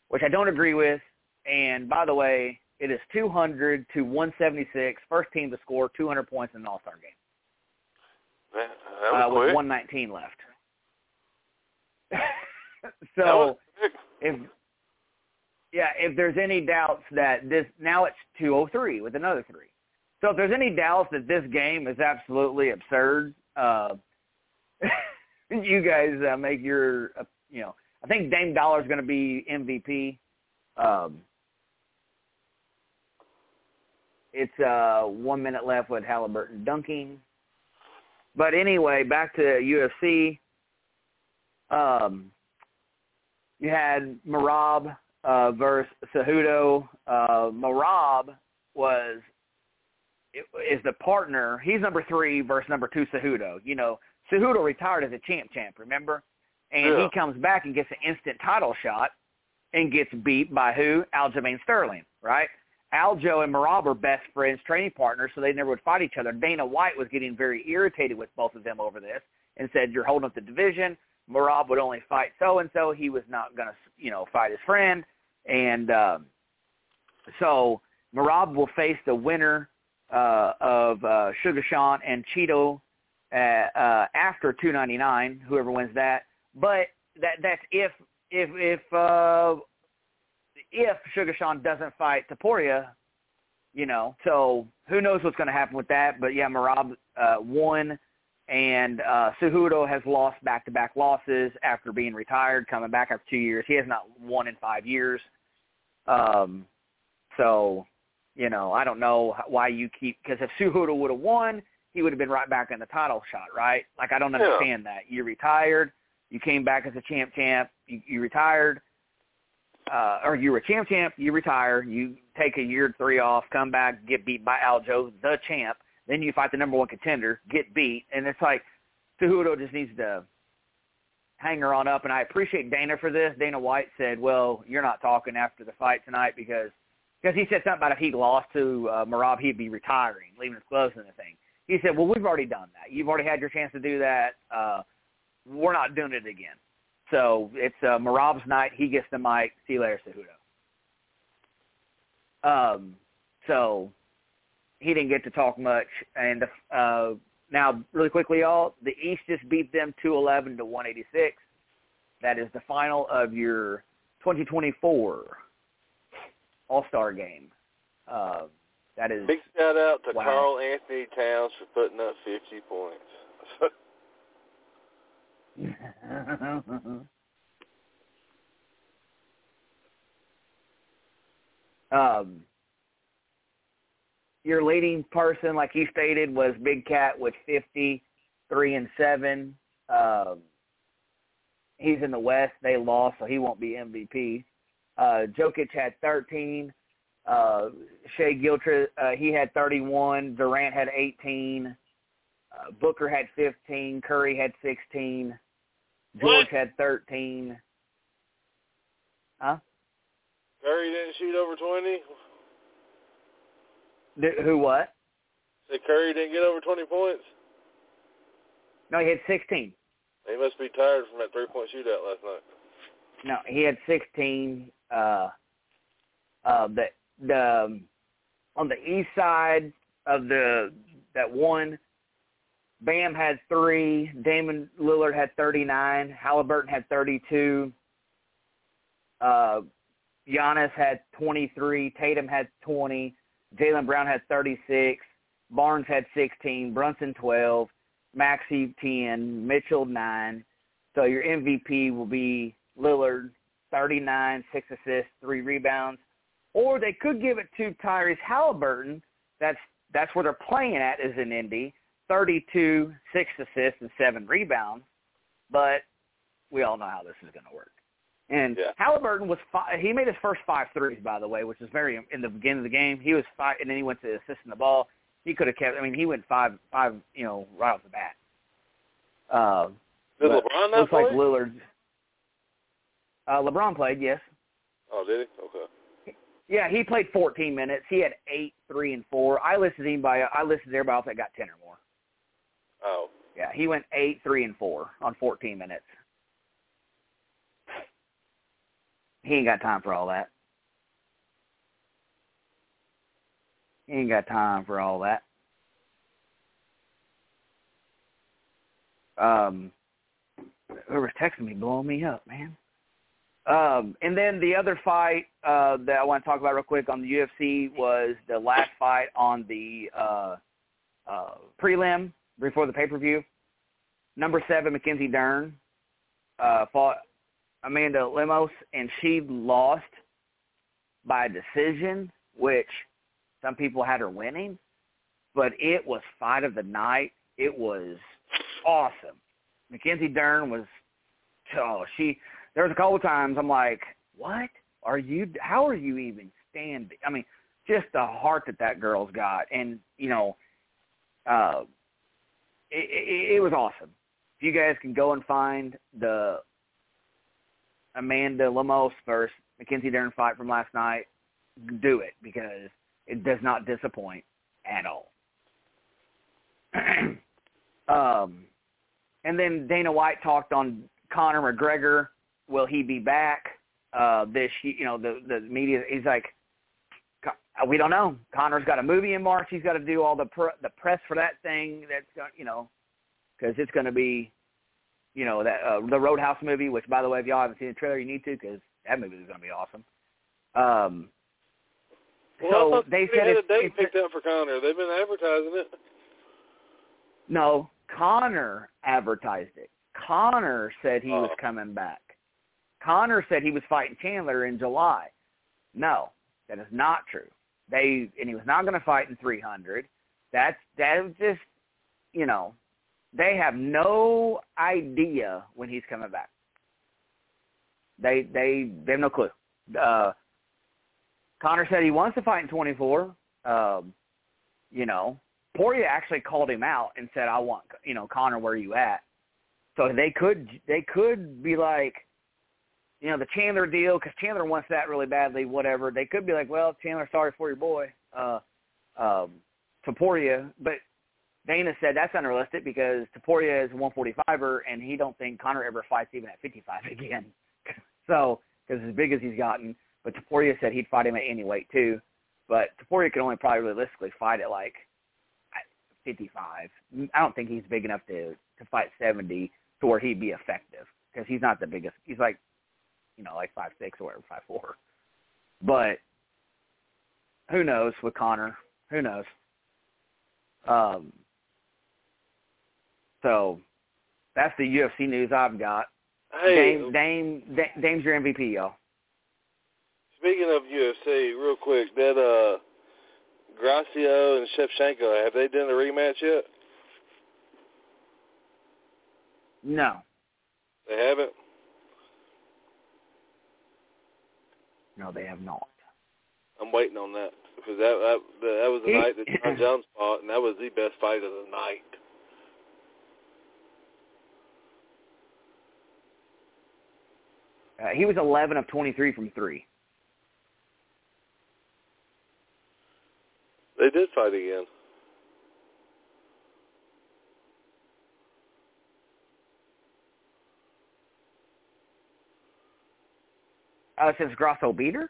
which I don't agree with. And by the way, it is 200 to 176, first team to score 200 points in an All-Star game. Man, that was uh, quick. with 119 left. so if yeah, if there's any doubts that this now it's 203 with another three. So if there's any doubts that this game is absolutely absurd, uh, you guys uh, make your, uh, you know, I think Dame Dolla's going to be MVP. Um, it's uh, one minute left with Halliburton dunking. But anyway, back to UFC. Um, you had Merab uh, versus Cejudo. Uh, Merab was is the partner. He's number three versus number two Cejudo. You know, Cejudo retired as a champ champ, remember? And Yeah. he comes back and gets an instant title shot and gets beat by who? Aljamain Sterling, right? Aljo and Merab are best friends, training partners, so they never would fight each other. Dana White was getting very irritated with both of them over this and said, "You're holding up the division." Merab would only fight so and so. He was not going to, you know, fight his friend, and um, so Merab will face the winner uh, of uh, Sugar Sean and Chito uh, uh, after 299. Whoever wins that, but that that's if if if uh, if Sugar Sean doesn't fight Topuria, you know. So who knows what's going to happen with that? But yeah, Merab uh, won, and uh, Cejudo has lost back-to-back losses after being retired, coming back after two years. He has not won in five years. Um, so, you know, I don't know why you keep because if Cejudo would have won, he would have been right back in the title shot, right? Like I don't Yeah. understand that. You retired, you came back as a champ, champ, you, you retired uh, or you were champ champ, you retire, you take a year three off, come back, get beat by Aljo, the champ, then you fight the number one contender, get beat, and it's like Cejudo just needs to hang her on up. And I appreciate Dana for this. Dana White said, "Well, you're not talking after the fight tonight because because he said something about if he lost to uh, Merab, he'd be retiring, leaving his gloves and the thing." He said, "Well, we've already done that. You've already had your chance to do that. Uh, we're not doing it again." So it's uh, Merab's night. He gets the mic. See you later, Cejudo. Um, so he didn't get to talk much. And uh, now, really quickly, y'all, the East just beat them 211 to 186. That is the final of your 2024 All-Star game. Uh, that is big shout out to wow. Karl Anthony Towns for putting up 50 points. um, your leading person, like you stated, was Big Cat with fifty three and seven. Um, he's in the West. They lost, so he won't be MVP. Uh, Jokic had 13. Uh, Shea Giltra, uh, he had 31. Durant had 18. Uh, Booker had 15. Curry had 16. George what? had 13. Huh? Curry didn't shoot over 20? Who what? Said Curry didn't get over 20 points? No, he had 16. He must be tired from that three-point shootout last night. No, he had 16. Uh, uh, the the um, on the east side of the that one, Bam had three. Damian Lillard had 39. Halliburton had 32. Uh, Giannis had 23. Tatum had 20. Jaylen Brown had 36. Barnes had 16. Brunson 12. Maxey 10. Mitchell 9. So your MVP will be Lillard, 39, 6 assists, 3 rebounds. Or they could give it to Tyrese Halliburton. That's that's where they're playing at is in Indy. 32, 6 assists, and 7 rebounds. But we all know how this is going to work. And yeah. Halliburton was five, he made his first five threes, by the way, which is very in the beginning of the game. He was five, and then he went to assisting the ball. He could have kept. I mean, he went five, five, you know, right off the bat. Uh, Did LeBron not looks play? like Lillard. Uh, LeBron played, yes. Oh, did he? Okay. Yeah, he played 14 minutes. He had eight, three, and four. I listed him by. I listed everybody else that got 10 or more. Oh. Yeah, he went eight, three, and four on 14 minutes. He ain't got time for all that. He ain't got time for all that. Um, whoever's texting me blowing me up, man. Um, and then the other fight uh, that I want to talk about real quick on the UFC was the last fight on the uh, uh, prelim before the pay-per-view. Number seven, Mackenzie Dern, uh, fought Amanda Lemos, and she lost by decision, which some people had her winning. But it was fight of the night. It was awesome. Mackenzie Dern was, oh, she. There was a couple of times I'm like, what are you? How are you even standing? I mean, just the heart that that girl's got, and you know, uh, it, it, it was awesome. If you guys can go and find the Amanda Lemos versus Mackenzie Dern fight from last night, do it because it does not disappoint at all. um, and then Dana White talked on Conor McGregor. Will he be back uh, this? You know, the the media. He's like, we don't know. Conor's got a movie in March. He's got to do all the pr- the press for that thing. That's you know, because it's going to be you know that uh, the Roadhouse movie, which by the way, if y'all haven't seen the trailer, you need to because that movie is going to be awesome. Um, well, so they said had a date it's, picked out for Conor. They've been advertising it. No, Conor advertised it. Conor said he Oh. was coming back. Conor said he was fighting Chandler in July. No, that is not true. They and he was not going to fight in 300. That's that was just you know they have no idea when he's coming back. They they they have no clue. Uh, Conor said he wants to fight in 24. Um, you know, Poirier actually called him out and said, "I want, you know, Conor, where are you at?" So they could they could be like, you know, the Chandler deal because Chandler wants that really badly. Whatever they could be like, well, Chandler, sorry for your boy, uh, um, Topuria, but Dana said that's unrealistic because Topuria is a 145er and he don't think Conor ever fights even at 55 again. so because as big as he's gotten, but Topuria said he'd fight him at any weight too. But Topuria can only probably realistically fight at like 55. I don't think he's big enough to to fight 70 to where he'd be effective because he's not the biggest. He's like, you know, like five six or whatever, five four. But who knows with Conor? Who knows? Um. So that's the UFC news I've got. Hey, Dame, Dame, Dame, Dame's your MVP, y'all. speaking of UFC, real quick, that uh, Gracio and Shevchenko, have they done the rematch yet? No, They haven't. No, they have not. I'm waiting on that because that that, that was the He- night that Jon Jones fought, and that was the best fight of the night. Uh, he was 11 of 23 from three. They did fight again. Uh, since Grosso beat her?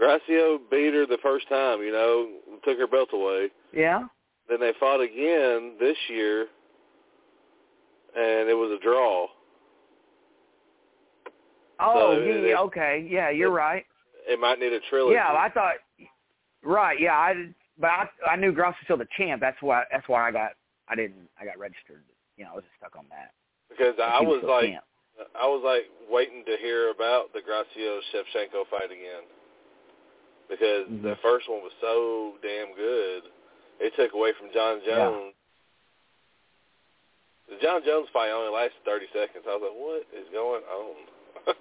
Gracio beat her the first time, you know, took her belt away. Yeah. Then they fought again this year, and it was a draw. Oh, So, he, it- okay. Yeah, you're right. It might need a trilogy. Yeah, I thought. Right. Yeah, I. But I, I knew Gross was still the champ. That's why. That's why I got. I didn't. I got registered. You know, I was just stuck on that. because I was like, champ. I was like waiting to hear about the Gracio Shevchenko fight again because Mhm. the first one was so damn good. It took away from Jon Yeah. Jones. The Jon Jones fight only lasted 30 seconds. I was like, what is going on?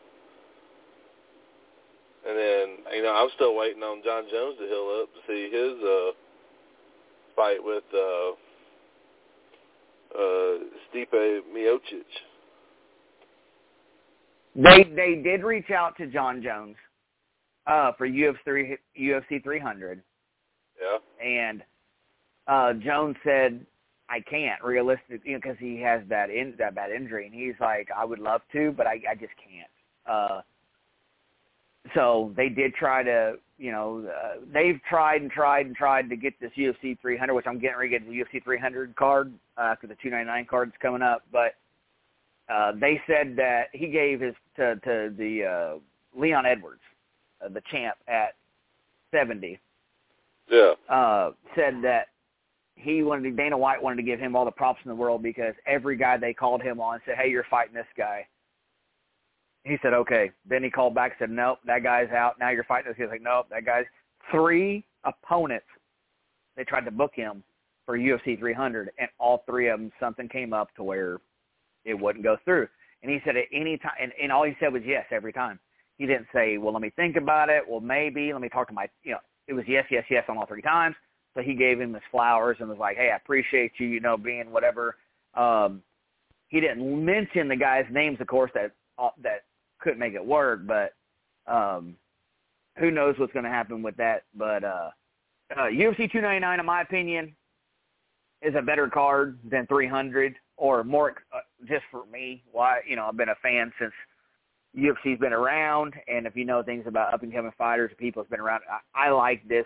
and then, you know, I'm still waiting on Jon Jones to heal up to see his uh fight with uh uh Stipe Miocic. They they did reach out to Jon Jones, uh, for UFC three UFC 300, Yeah. and uh, Jones said, "I can't realistically, you know, because he has that in that bad injury." And he's like, "I would love to, but I I just can't." Uh, so they did try to, you know, uh, they've tried and tried and tried to get this UFC 300, which I'm getting ready to get the UFC 300 card uh, after the 299 card's coming up, but. Uh, they said that he gave his to to the uh, Leon Edwards, uh, the champ at 70, Yeah. uh, said that he wanted to, Dana White wanted to give him all the props in the world because every guy they called him on said, "Hey, you're fighting this guy." He said, "Okay." Then he called back and said, "Nope, that guy's out. Now you're fighting this." He's like, "Nope, that guy's." Three opponents they tried to book him for UFC 300, and all three of them something came up to where it wouldn't go through. And he said at any time, and, and all he said was yes every time. He didn't say, well, let me think about it. Well, maybe. Let me talk to my, you know, it was yes, yes, yes on all three times. So he gave him his flowers and was like, hey, I appreciate you, you know, being whatever. Um, he didn't mention the guys' names, of course, that uh, that couldn't make it work. But um, who knows what's going to happen with that? But uh, uh, UFC 299, in my opinion, is a better card than 300 or more uh, just for me. Why, you know, I've been a fan since UFC's been around, and if you know things about up and coming fighters, people have been around. I, I like this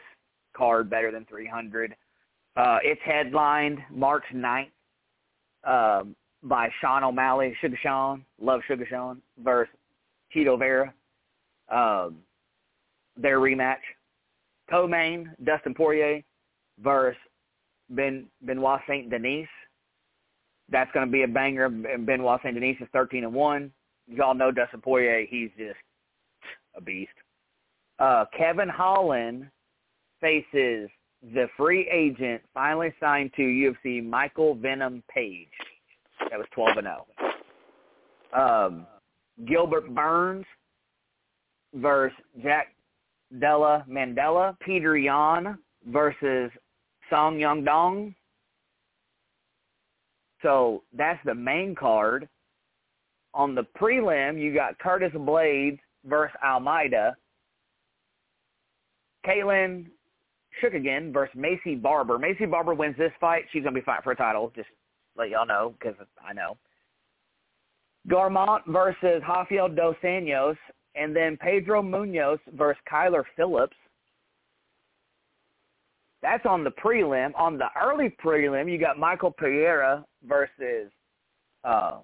card better than 300. Uh, it's headlined March 9th um, by Sean O'Malley, Sugar Sean, love Sugar Sean, versus Chito Vera. Um, their rematch. Co-main, Dustin Poirier versus Ben Benoit Saint Denis. That's going to be a banger. Benoit Saint Denis is thirteen and one. Y'all know Dustin Poirier; he's just a beast. Uh, Kevin Holland faces the free agent finally signed to UFC Michael Venom Page. That was twelve and zero. Um, Gilbert Burns versus Jack Della Maddalena. Peter Yan versus Song Yadong. So that's the main card. On the prelim, you got Curtis Blaydes versus Almeida. Katlyn Chookagian versus Maycee Barber. Maycee Barber wins this fight. She's going to be fighting for a title. Just let y'all know because I know. Garmont versus Rafael Dos Anjos. And then Pedro Munhoz versus Kyler Phillips. That's on the prelim. On the early prelim, you got Michael Pereira versus, uh,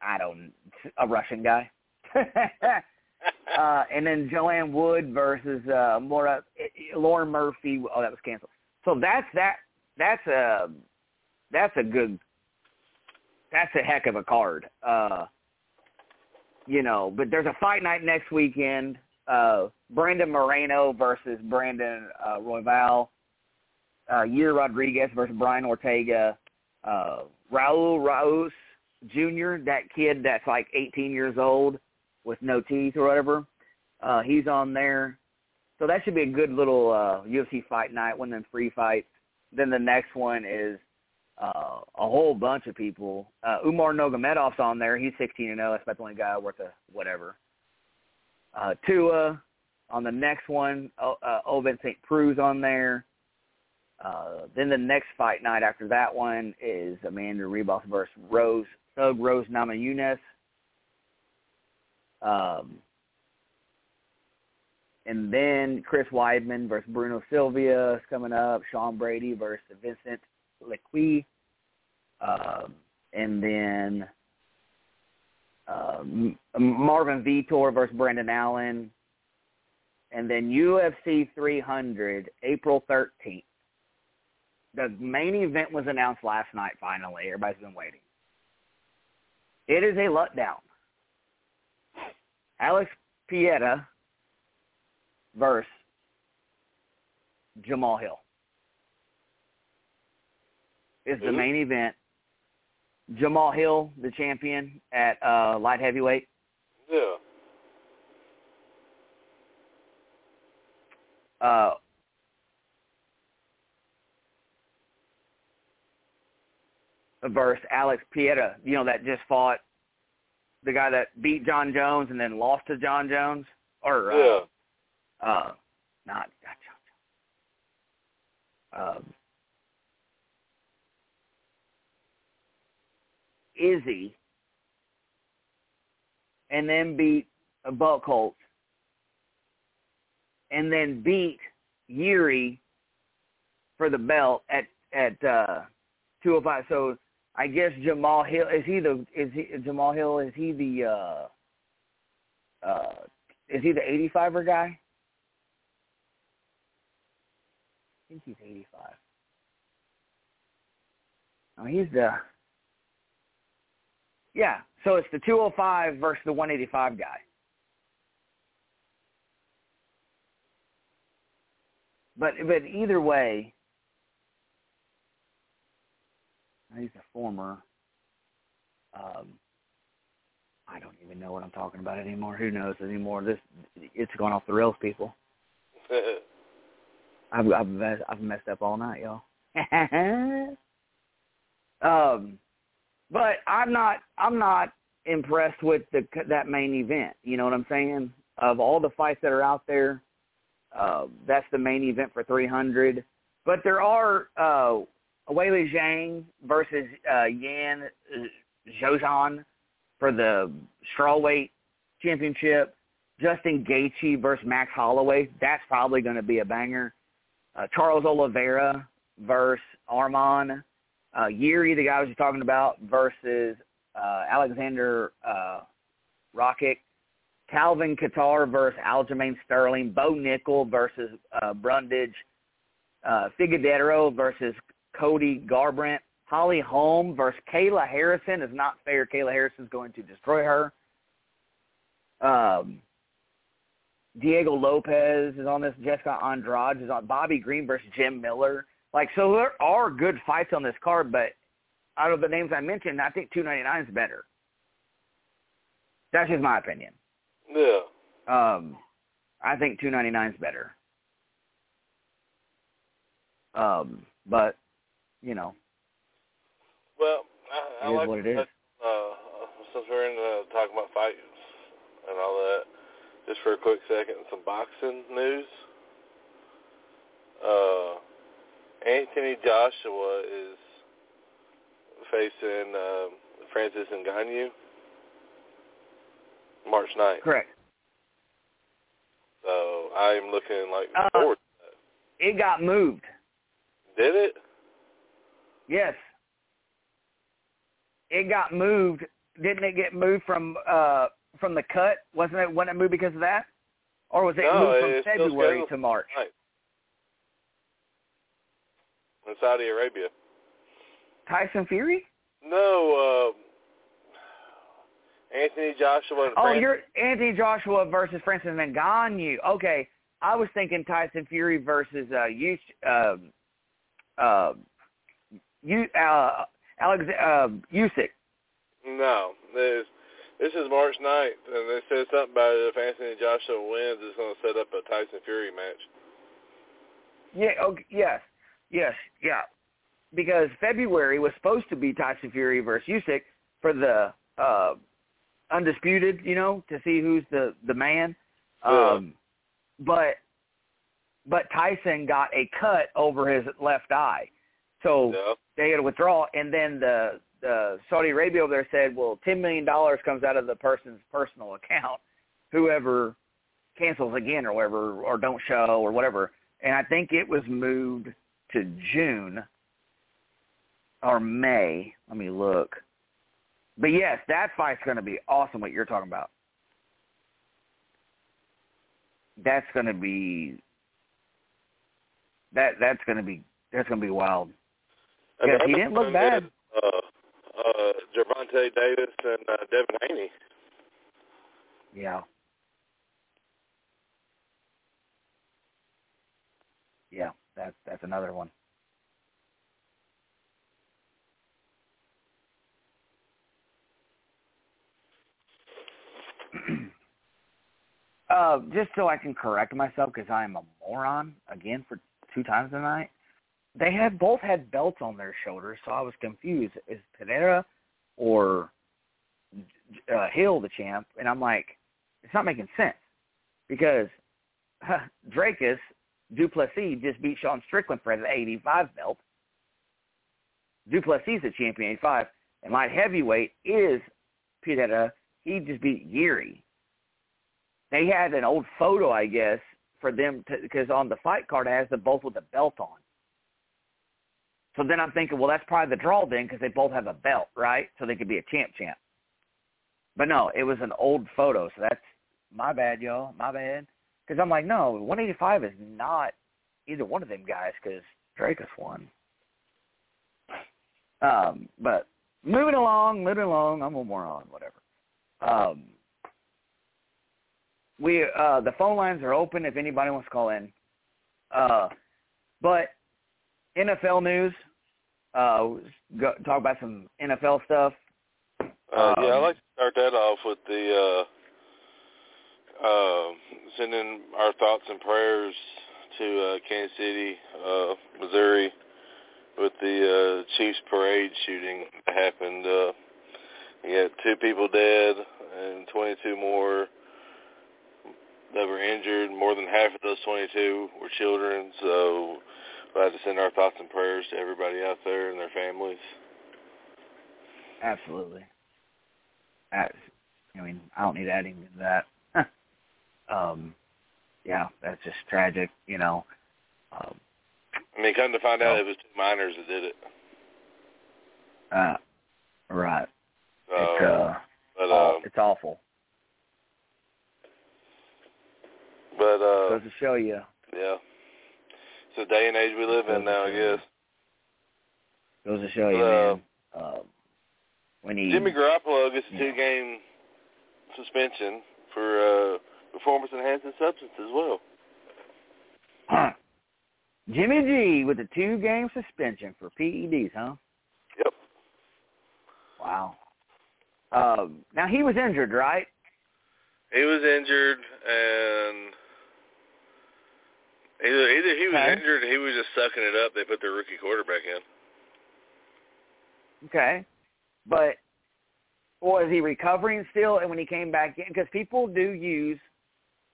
I don't, a Russian guy. uh, and then Joanne Wood versus uh, Maura, Lauren Murphy. Oh, that was canceled. So that's that. That's a that's a good. That's a heck of a card. Uh, you know, but there's a fight night next weekend. Uh, Brandon Moreno versus Brandon uh, Royval. Uh, Yair Rodriguez versus Brian Ortega. Uh, Raul Raus Jr., that kid that's like 18 years old with no teeth or whatever. Uh, he's on there. So that should be a good little uh, UFC fight night, one of them free fights. Then the next one is uh, a whole bunch of people. Uh, Umar Nurmagomedov's on there. He's 16 and 0. That's about the only guy worth a whatever. Uh, Tua on the next one. Uh, uh, Ovince St. Preux's on there. Uh, then the next fight night after that one is Amanda Ribas versus Rose Thug Rose Namajunas. Um, and then Chris Weidman versus Bruno Silva is coming up. Sean Brady versus Vincent Lequi. Um, and then uh, Marvin Vitor versus Brendan Allen. And then UFC 300, April 13th. The main event was announced last night, finally. Everybody's been waiting. It is a letdown. Alex Pereira versus Jamal Hill is the main event. Jamal Hill, the champion at uh, light heavyweight. Yeah. Uh, versus Alex Pereira, you know, that just fought the guy that beat Jon Jones and then lost to Jon Jones, or uh, yeah. uh, not Jon Jones. Um, Izzy, and then beat a Buchholz, and then beat Yuri for the belt at at uh, 205. So I guess Jamal Hill is he the is he Jamal Hill is he the uh uh is he the 85er guy? I think he's 85. Oh, he's the yeah. So it's the 205 versus the 185 guy. But but either way, He's a former. Um, I don't even know what I'm talking about anymore. Who knows anymore? This it's going off the rails, people. I've I've messed, I've messed up all night, y'all. um, but I'm not I'm not impressed with the that main event. You know what I'm saying? Of all the fights that are out there, uh, that's the main event for 300. But there are uh, Weili Zhang versus uh, Yan Zhozhan for the strawweight championship. Justin Gaethje versus Max Holloway. That's probably going to be a banger. Uh, Charles Oliveira versus Arman. Uh, Yuri, the guy I was just talking about, versus uh, Alexander uh, Rakic. Calvin Kattar versus Aljamain Sterling. Bo Nickal versus uh, Brundage. Uh, versus Cody Garbrandt. Holly Holm versus Kayla Harrison is not fair. Kayla Harrison is going to destroy her. Um, Diego Lopes is on this. Jessica Andrade is on. Bobby Green versus Jim Miller. Like, so there are good fights on this card, but out of the names I mentioned, I think 299 is better. That's just my opinion. Yeah. Um, I think two ninety nine is better. Um, but you know, Well, I, I like what it is. Uh, since we're in uh, talking about fights and all that, just for a quick second, some boxing news. Uh, Anthony Joshua is facing um, Francis Ngannou March 9th. Correct. So I'm looking like Uh, forward. It got moved. Did it? Yes. It got moved. Didn't it get moved from uh from the cut? Wasn't it wasn't it moved because of that? Or was it No, moved from February to March? Right. In Saudi Arabia. Tyson Fury? No, uh, Anthony Joshua and Oh, Francis. you're Anthony Joshua versus Francis Ngannou. Okay. I was thinking Tyson Fury versus uh you um uh you uh Alex uh Usyk. No, this this is March 9th, and they said something about it. If Anthony Joshua wins, it's going to set up a Tyson Fury match. Yeah, okay, yes. Yes, yeah. Because February was supposed to be Tyson Fury versus Usyk for the uh undisputed, you know, to see who's the the man. Yeah. Um but but Tyson got a cut over his left eye. So Yeah. they had to withdraw and then the the Saudi Arabia over there said, Well, ten million dollars comes out of the person's personal account, whoever cancels again or whatever or don't show or whatever. And I think it was moved to June or May. Let me look. But yes, that fight's going to be awesome. What you're talking about, that's going to be that that's going to be that's going to be wild. And Yeah, he didn't look bad. is, Uh, uh, Gervonta Davis and uh, Devin Haney. Yeah. Yeah, that's that's another one. uh, just so I can correct myself, because I am a moron again for two times tonight. They had both had belts on their shoulders, so I was confused. Is Pereira or uh, Hill the champ? And I'm like, it's not making sense because huh, Dricus Duplessis just beat Sean Strickland for the 85 belt. Du Plessis is the champion 85, and light heavyweight is Pereira. He just beat Geary. They had an old photo, I guess, for them because on the fight card it has them both with the belt on. So then I'm thinking, well, that's probably the draw then because they both have a belt, right? So they could be a champ champ. But no, it was an old photo, so that's my bad, y'all. My bad. Because I'm like, no, 185 is not either one of them guys because Dricus won. Um, but moving along, moving along, I'm a moron, whatever. Um, we uh, the phone lines are open if anybody wants to call in. Uh, but NFL news, uh, go, talk about some NFL stuff. Uh, yeah, I'd Um, like to start that off with the uh, uh, sending our thoughts and prayers to uh, Kansas City, uh, Missouri, with the uh, Chiefs parade shooting that happened. Uh, you had two people dead and 22 more that were injured. More than half of those 22 were children. So have to send our thoughts and prayers to everybody out there and their families. Absolutely. That's, I mean, I don't need to add anything to that. um, yeah, that's just tragic, you know. Um, I mean, come to find out, Oh. it was two minors that did it. uh, right. So, it's, uh, but um, it's awful. but uh, Goes to show you. yeah, the day and age we live in now, I guess. Goes to show you, Uh, man. Um, when he Jimmy Garoppolo gets a two-game suspension for uh, performance-enhancing substance as well. Huh. Jimmy G with a two-game suspension for PEDs, huh? Yep. Wow. Um, now he was injured, right? He was injured, and either either he was Okay. injured, or he was just sucking it up. They put their rookie quarterback in. Okay, but was he recovering still? And when he came back in, because people do use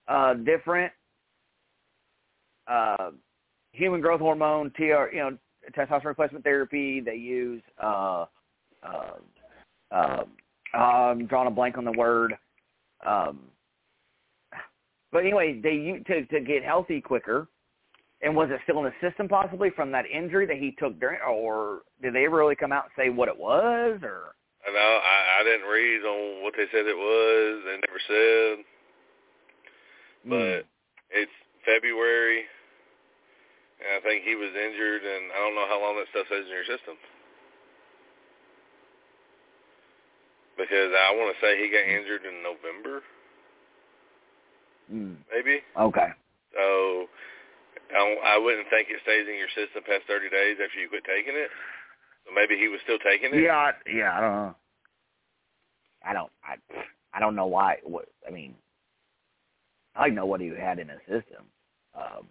uh, different uh, human growth hormone, TR, you know, testosterone replacement therapy. They use. Uh, uh, uh, I'm drawing a blank on the word. Um, but anyway, they to to get healthy quicker. And was it still in the system possibly from that injury that he took during, or did they ever really come out and say what it was, or? I know I, I didn't read on what they said it was. They never said, hmm. but it's February, and I think he was injured, and I don't know how long that stuff stays in your system. Because I want to say he got hmm. injured in November, Mm. maybe. Okay. So I, I wouldn't think it stays in your system past 30 days after you quit taking it. So maybe he was still taking it. Yeah, I- yeah. I don't know. I don't. I. I don't know why. What I mean. I know what he had in his system. Um,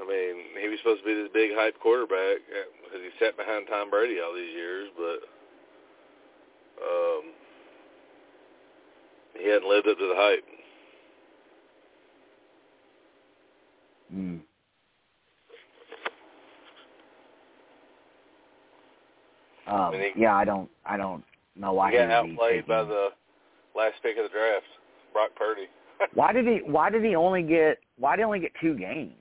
I mean, he was supposed to be this big hype quarterback because he sat behind Tom Brady all these years, but um, he hadn't lived up to the hype. mm. Um, he- yeah, I don't. I don't know why he got be outplayed by the last pick of the draft, Brock Purdy. Why did he? Why did he only get? Why did he only get two games?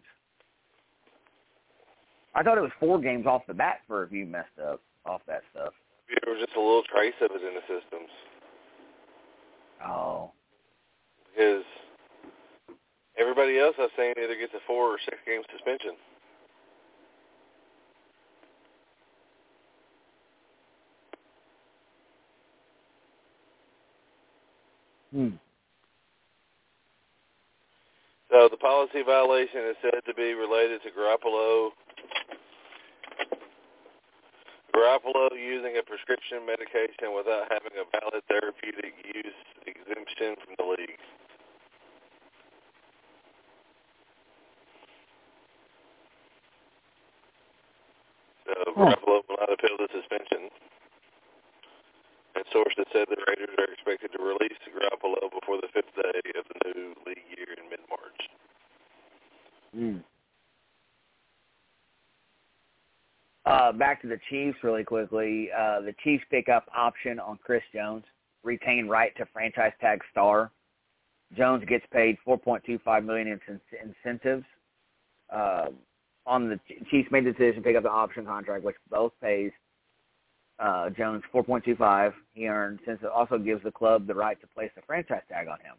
I thought it was four games off the bat for if you messed up off that stuff. there was just a little trace of it in the systems Oh, because everybody else I've seen either gets a four or six game suspension. Hmm. So the policy violation is said to be related to Garoppolo. Garoppolo using a prescription medication without having a valid therapeutic use exemption from the league. So Garoppolo will not appeal the suspension. And sources said the Raiders are expected to release the Garoppolo before the fifth day of the new league year in mid-March. Mm. Uh, back to the Chiefs really quickly. Uh, the Chiefs pick up option on Chris Jones, retain right to franchise tag star. Jones gets paid 4.25 million in in- incentives. Uh, on the Chiefs made the decision to pick up the option contract, which both pays uh, Jones 4.25. He earned since it also gives the club the right to place a franchise tag on him.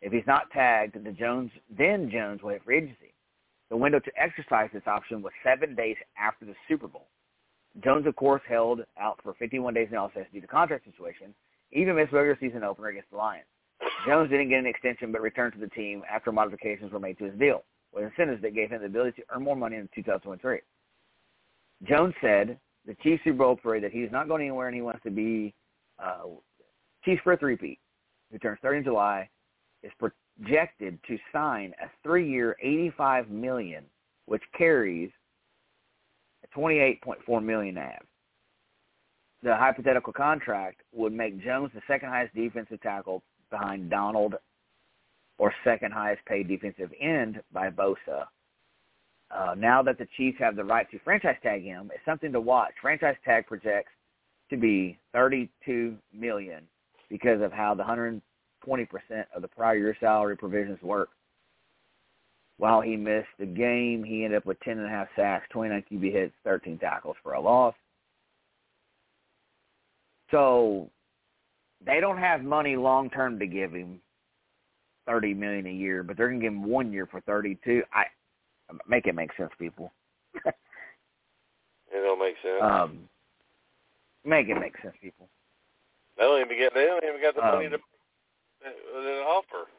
If he's not tagged, the Jones then Jones will hit free agency. The window to exercise this option was seven days after the Super Bowl. Jones, of course, held out for 51 days in LSS due to contract situation, even missed regular season opener against the Lions. Jones didn't get an extension but returned to the team after modifications were made to his deal, with incentives that gave him the ability to earn more money in 2023. Jones said the Chiefs Super Bowl parade that he's not going anywhere and he wants to be uh, Chiefs for a three-peat, who turns 30 in July, is projected to sign a three-year, 85 million, which carries a 28.4 million AAV. The hypothetical contract would make Jones the second highest defensive tackle behind Donald or second highest paid defensive end by Bosa. Uh, now that the Chiefs have the right to franchise tag him, it's something to watch. Franchise tag projects to be 32 million because of how the 120% of the prior year salary provisions work. While he missed the game, he ended up with 10 and a half sacks, 29 QB hits, 13 tackles for a loss. So they don't have money long term to give him thirty million a year, but they're gonna give him one year for thirty two. I make it make sense, people. It don't make sense. um, make it make sense, people. they don't even get. They don't even got the money um, to uh, to offer.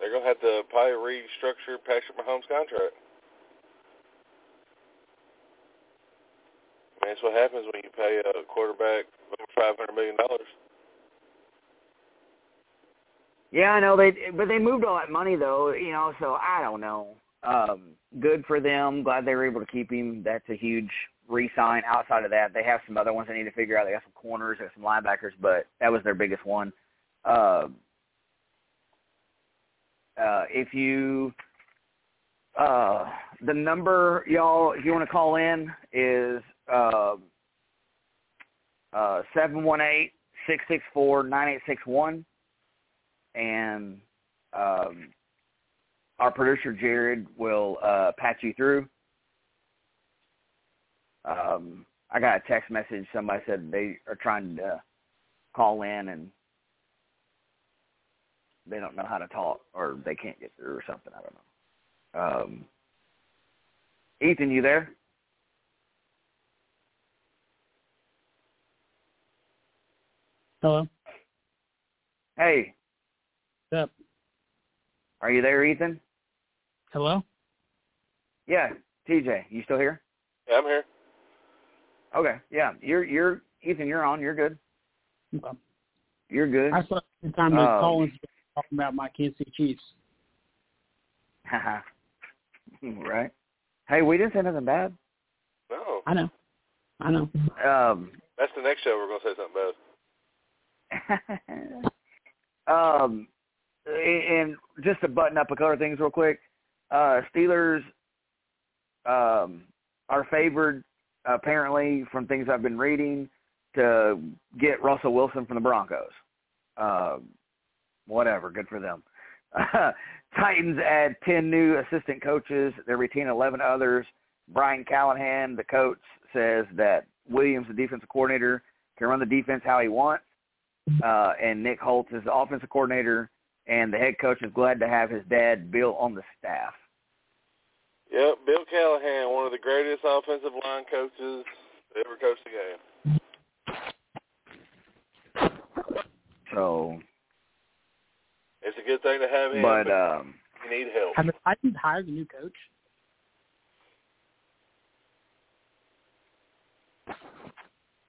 They're gonna have to probably restructure Patrick Mahomes' contract. That's what happens when you pay a quarterback over five hundred million dollars. Yeah, I know they, but they moved all that money though, you know. So I don't know. Um, good for them. Glad they were able to keep him. That's a huge re-sign. Outside of that, they have some other ones they need to figure out. They got some corners, they got some linebackers, but that was their biggest one. Uh, uh, if you uh, the number y'all, if you want to call in, is uh, uh, seven one eight six six four nine eight six one, and um, our producer Jared will uh, patch you through. Um, I got a text message. Somebody said they are trying to call in and they don't know how to talk or they can't get through or something. I don't know. Um, Ethan, you there? Hello. Hey. What's up? Are you there, Ethan? Hello. Yeah, TJ, you still here? Yeah, I'm here. Okay, yeah, you're you're Ethan. You're on. You're good. Okay. You're good. I saw the time to Um, call and talking about my Kansas City Chiefs. right. Hey, we didn't say nothing bad. No, I know. I know. Um, that's the next show. We're gonna say something bad. um, and just to button up a couple of things real quick, uh, Steelers um, are favored apparently from things I've been reading to get Russell Wilson from the Broncos. Uh, whatever, good for them. Titans add 10 new assistant coaches. They retain 11 others. Brian Callahan, the coach, says that Williams, the defensive coordinator, can run the defense how he wants. Uh, and Nick Holz is the offensive coordinator, and the head coach is glad to have his dad, Bill, on the staff. Yep, Bill Callahan, one of the greatest offensive line coaches to ever coach the game. So, It's a good thing to have him, but um, you need help. Have the Titans hired a new coach?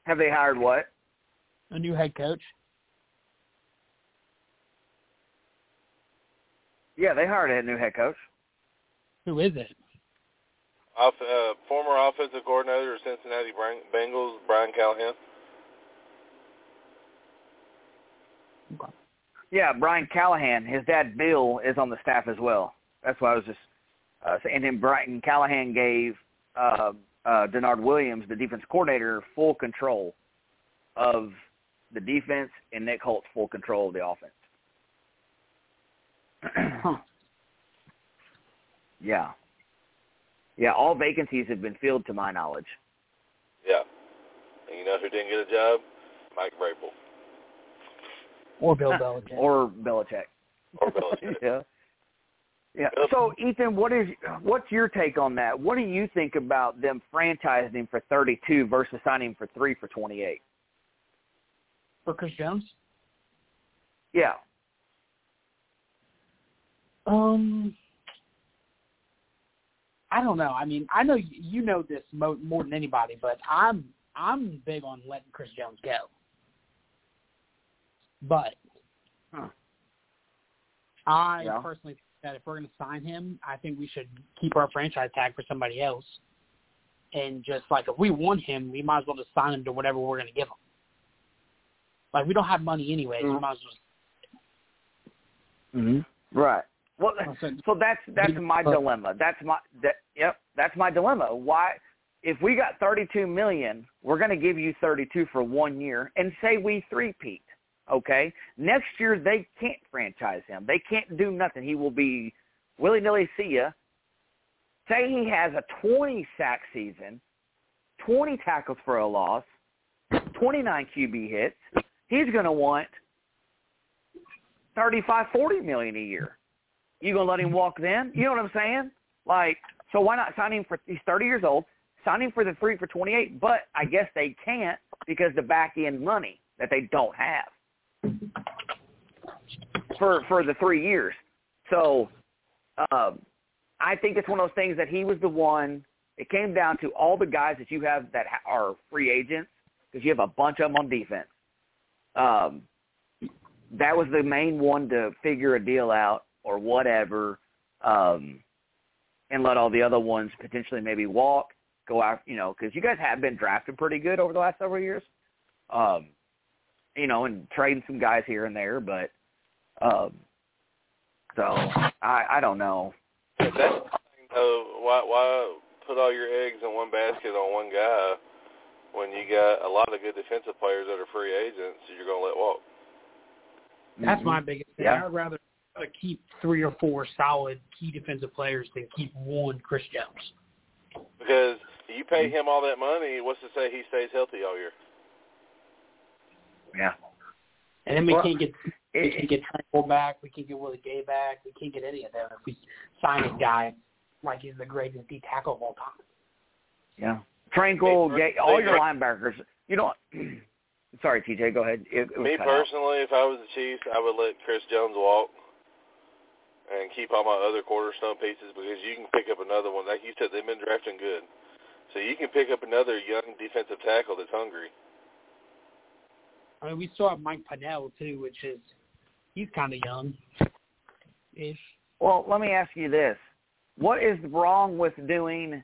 have they hired what? A new head coach? Yeah, they hired a new head coach. Who is it? Off, uh, former offensive coordinator of Cincinnati Bengals, Brian Callahan. Yeah, Brian Callahan. His dad Bill is on the staff as well. That's why I was just uh, saying. And Brian Callahan gave uh, uh, Denard Williams, the defense coordinator, full control of the defense, and Nick Holz full control of the offense. Huh. Yeah. Yeah, all vacancies have been filled to my knowledge. Yeah. And you know who didn't get a job? Mike Vrabel. Or Bill Belichick. or Belichick. Or Belichick. yeah. Yeah. Yep. So Ethan, what is what's your take on that? What do you think about them franchising him for thirty two versus signing him for three for twenty eight? For Chris Jones? Yeah. Um, I don't know. I mean, I know you know this mo- more than anybody, but I'm I'm big on letting Chris Jones go. But Huh. I Yeah. personally think that if we're going to sign him, I think we should keep our franchise tag for somebody else. And just like if we want him, we might as well just sign him to whatever we're going to give him. Like we don't have money anyway, so we might as well. Mm-hmm. Right. Well, So, so that's that's my Uh, dilemma. That's my that yep. That's my dilemma. Why? If we got thirty two million, we're going to give you thirty two for one year, and say we three-peat. Okay. Next year they can't franchise him. They can't do nothing. He will be willy nilly. See ya. Say he has a twenty sack season, twenty tackles for a loss, twenty nine QB hits. He's going to want thirty-five, forty million a year. You gonna let him walk then? You know what I'm saying? Like, so why not sign him for? He's 30 years old. Sign him for the three for 28. But I guess they can't because the back end money that they don't have for for the three years. So, um, I think it's one of those things that he was the one It came down to all the guys that you have that are free agents because you have a bunch of them on defense. Um, that was the main one to figure a deal out or whatever, um, and let all the other ones potentially maybe walk, go out, you know, because you guys have been drafted pretty good over the last several years, um, you know, and trading some guys here and there, but um, so I I don't know. That's the thing, though. Why why put all your eggs in one basket on one guy when you got a lot of good defensive players that are free agents you're going to let walk? That's my Mhm. biggest thing. Yeah. I'd rather rather keep three or four solid key defensive players than keep one Chris Jones. Because you pay mm-hmm. him all that money, what's to say he stays healthy all year? Yeah. And then we Well, can't get we can't get Tranquill back. We can't get Willie Gay back. We can't get any of them if we sign a guy like he's the greatest D tackle of all time. yeah. Tranquill, Me Gay, all me your per- linebackers. You know. Sorry, TJ. Go ahead. It, it Me cut out. personally, if I was the Chiefs, I would let Chris Jones walk and keep all my other cornerstone pieces because you can pick up another one. Like you said, they've been drafting good. So you can pick up another young defensive tackle that's hungry. I mean, we still have Mike Pennel too, which is he's kind of young, ish. Well, let me ask you this: What is wrong with doing?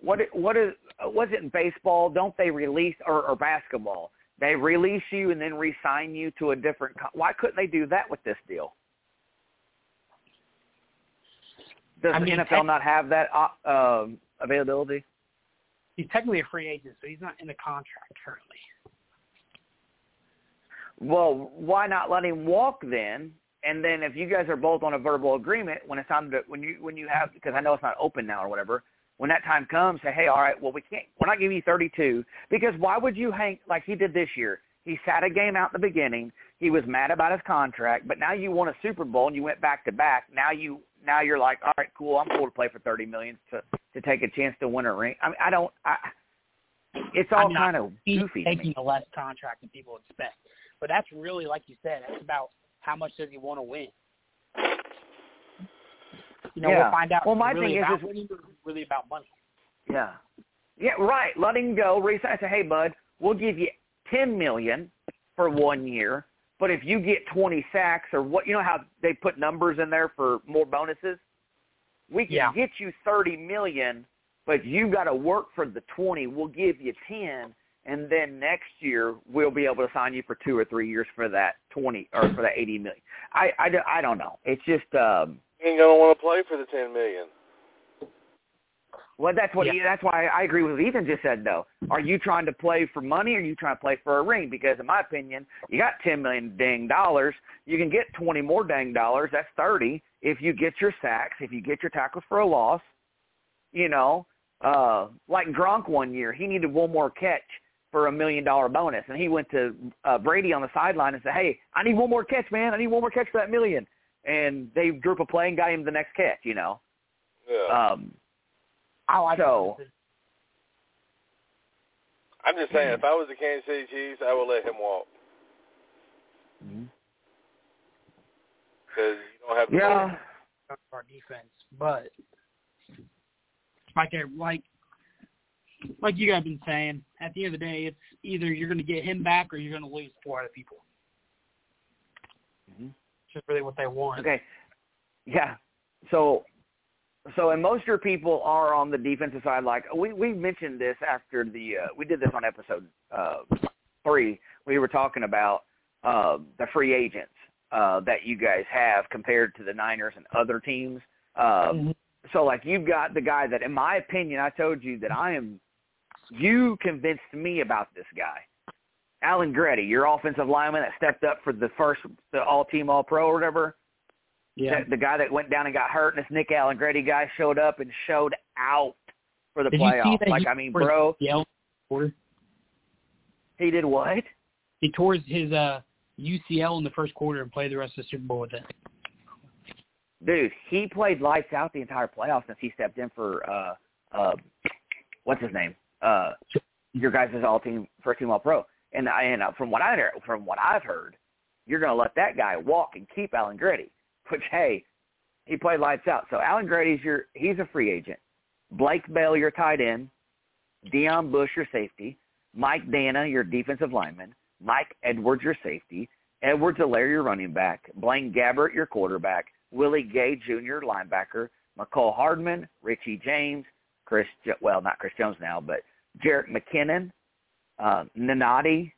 What what is was it in baseball? Don't they release or, or basketball? They release you and then re-sign you to a different. Co- Why couldn't they do that with this deal? Does I the NFL tech- not have that uh, um availability? He's technically a free agent, so he's not in the contract currently. Well, why not let him walk then? And then if you guys are both on a verbal agreement, when it's time to when you when you have because I know it's not open now or whatever, when that time comes, say, hey, all right, well we can't we're not giving you 32 because why would you hang like he did this year? He sat a game out in the beginning. He was mad about his contract, but now you won a Super Bowl and you went back to back. Now you now you're like, all right, cool, I'm cool to play for 30 million to to take a chance to win a ring. I mean, I don't. I, it's all I'm not- kind of goofy taking a less contract than people expect, but that's really like you said. That's about how much does he want to win. You know, Yeah. we'll find out. Well, my really thing is- about is- winning or if it's really about money. Yeah. Yeah, right. Let him go. Resign. Say, hey, bud, we'll give you ten million for one year, but if you get twenty sacks or what, you know how they put numbers in there for more bonuses. We can Yeah. get you thirty million, but you got to work for the twenty. We'll give you ten, and then next year we'll be able to sign you for two or three years for that twenty or for that eighty million. I I, don't- I don't know. It's just. um You ain't gonna want to play for the ten million. Well, that's what. Yeah. He, that's why I agree with what Ethan just said. Though, are you trying to play for money, or are you trying to play for a ring? Because in my opinion, you got ten million dang dollars. You can get twenty more dang dollars. That's thirty if you get your sacks, if you get your tackles for a loss. You know, uh, like Gronk one year, he needed one more catch for a million dollar bonus, and he went to uh, Brady on the sideline and said, "Hey, I need one more catch, man. I need one more catch for that million. And they drew up a play and got him the next catch. You know. Yeah. Um, I like So- I'm just saying, if I was the Kansas City Chiefs, I would let him walk because you don't have to. yeah. our defense, but like I like like you guys have been saying, at the end of the day, it's either you're going to get him back or you're going to lose four other people. Mhm. Just really what they want. Okay. Yeah. So, so and most of your people are on the defensive side. Like we we mentioned this after the uh, we did this on episode uh, three. We were talking about uh, the free agents uh, that you guys have compared to the Niners and other teams. Uh, Mhm. So like you've got the guy that, in my opinion, I told you that I am. You convinced me about this guy. Allegretti, your offensive lineman that stepped up for the first the all team all pro or whatever. Yeah. The, the guy that went down and got hurt, and this Nick Allegretti guy showed up and showed out for the Did playoffs. Like I mean, bro? Tore- he did what? He tore his uh, UCL in the first quarter and played the rest of the Super Bowl with it. Dude, he played lights out the entire playoffs since he stepped in for uh uh what's his name? Uh your guys' all team first team all pro. And I and uh, from what I from what I've heard, you're gonna let that guy walk and keep Allegretti. Which hey, he played lights out. So Allegretti's your he's a free agent. Blake Bell, your tight end, Deon Bush, your safety, Mike Danna, your defensive lineman, Mike Edwards, your safety, Edwards-Helaire, your running back, Blaine Gabbert, your quarterback, Willie Gay Jr., linebacker, Mecole Hardman, Richie James, Chris, well, not Chris Jones now, but Jerick McKinnon, uh, Nnadi,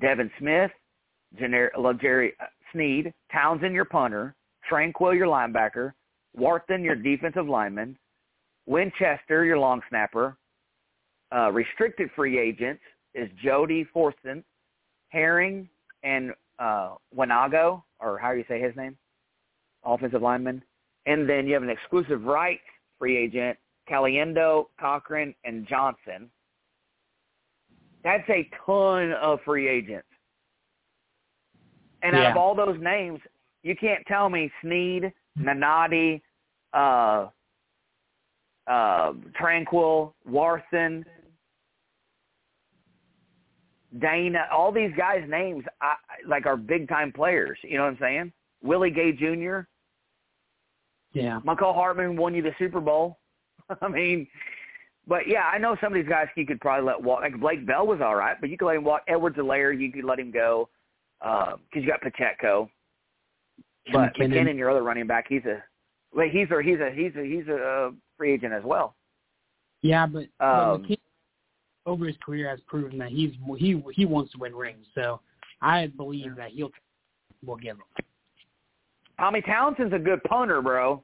Devin Smith, Jerry Sneed, Townsend, your punter, Tranquill, your linebacker, Wharton, your defensive lineman, Winchester, your long snapper. Uh, restricted free agents is Jody Fortson, Herring, and uh, Wanogho, or how do you say his name, offensive lineman. And then you have an exclusive right free agent, Caliendo, Cochran, and Johnson. That's a ton of free agents. And yeah. out of all those names, you can't tell me Sneed, Nnadi, uh, uh, Tranquill, Warthen, Dana, all these guys' names I, like are big time players. You know what I'm saying? Willie Gay Jr. Yeah. Michael Hartman won you the Super Bowl. I mean, but yeah, I know some of these guys you could probably let walk. Like Blake Bell was all right, but you could let him walk. Edwards-Helaire, you could let him go because uh, you got Pacheco. But McKinnon. McKinnon, your other running back, he's a wait, he's a he's a he's a he's a free agent as well. Yeah, but, but Um, McKinnon, over his career has proven that he's he he wants to win rings. So I believe that he'll will give him. Tommy Townsend's a good punter, bro.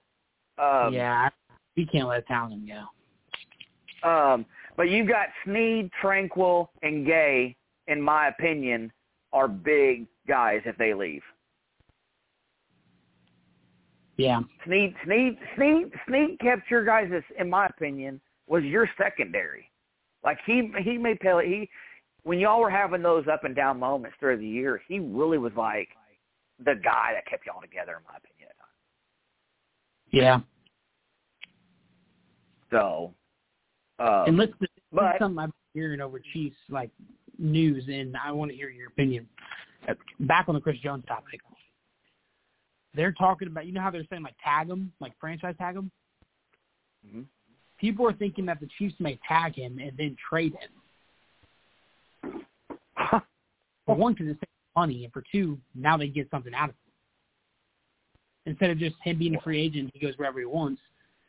Um, yeah, we can't let Townsend go. Um, but you've got Sneed, Tranquill, and Gay, in my opinion, are big guys if they leave. Yeah, Sneed, Sneed, Sneed, Sneed kept your guys, in my opinion, was your secondary. Like he he made Pele. He when y'all were having those up and down moments through the year, he really was like the guy that kept y'all together, in my opinion. Yeah. So, um, and listen, but- something I've been hearing over Chiefs like news, and I want to hear your opinion. Uh, Back on the Chris Jones topic, they're talking about you know how they're saying like tag him, like franchise tag him. mhm. People are thinking that the Chiefs may tag him and then trade him. For one, because it's money, and for two, now they get something out of him. Instead of just him being a free agent, he goes wherever he wants.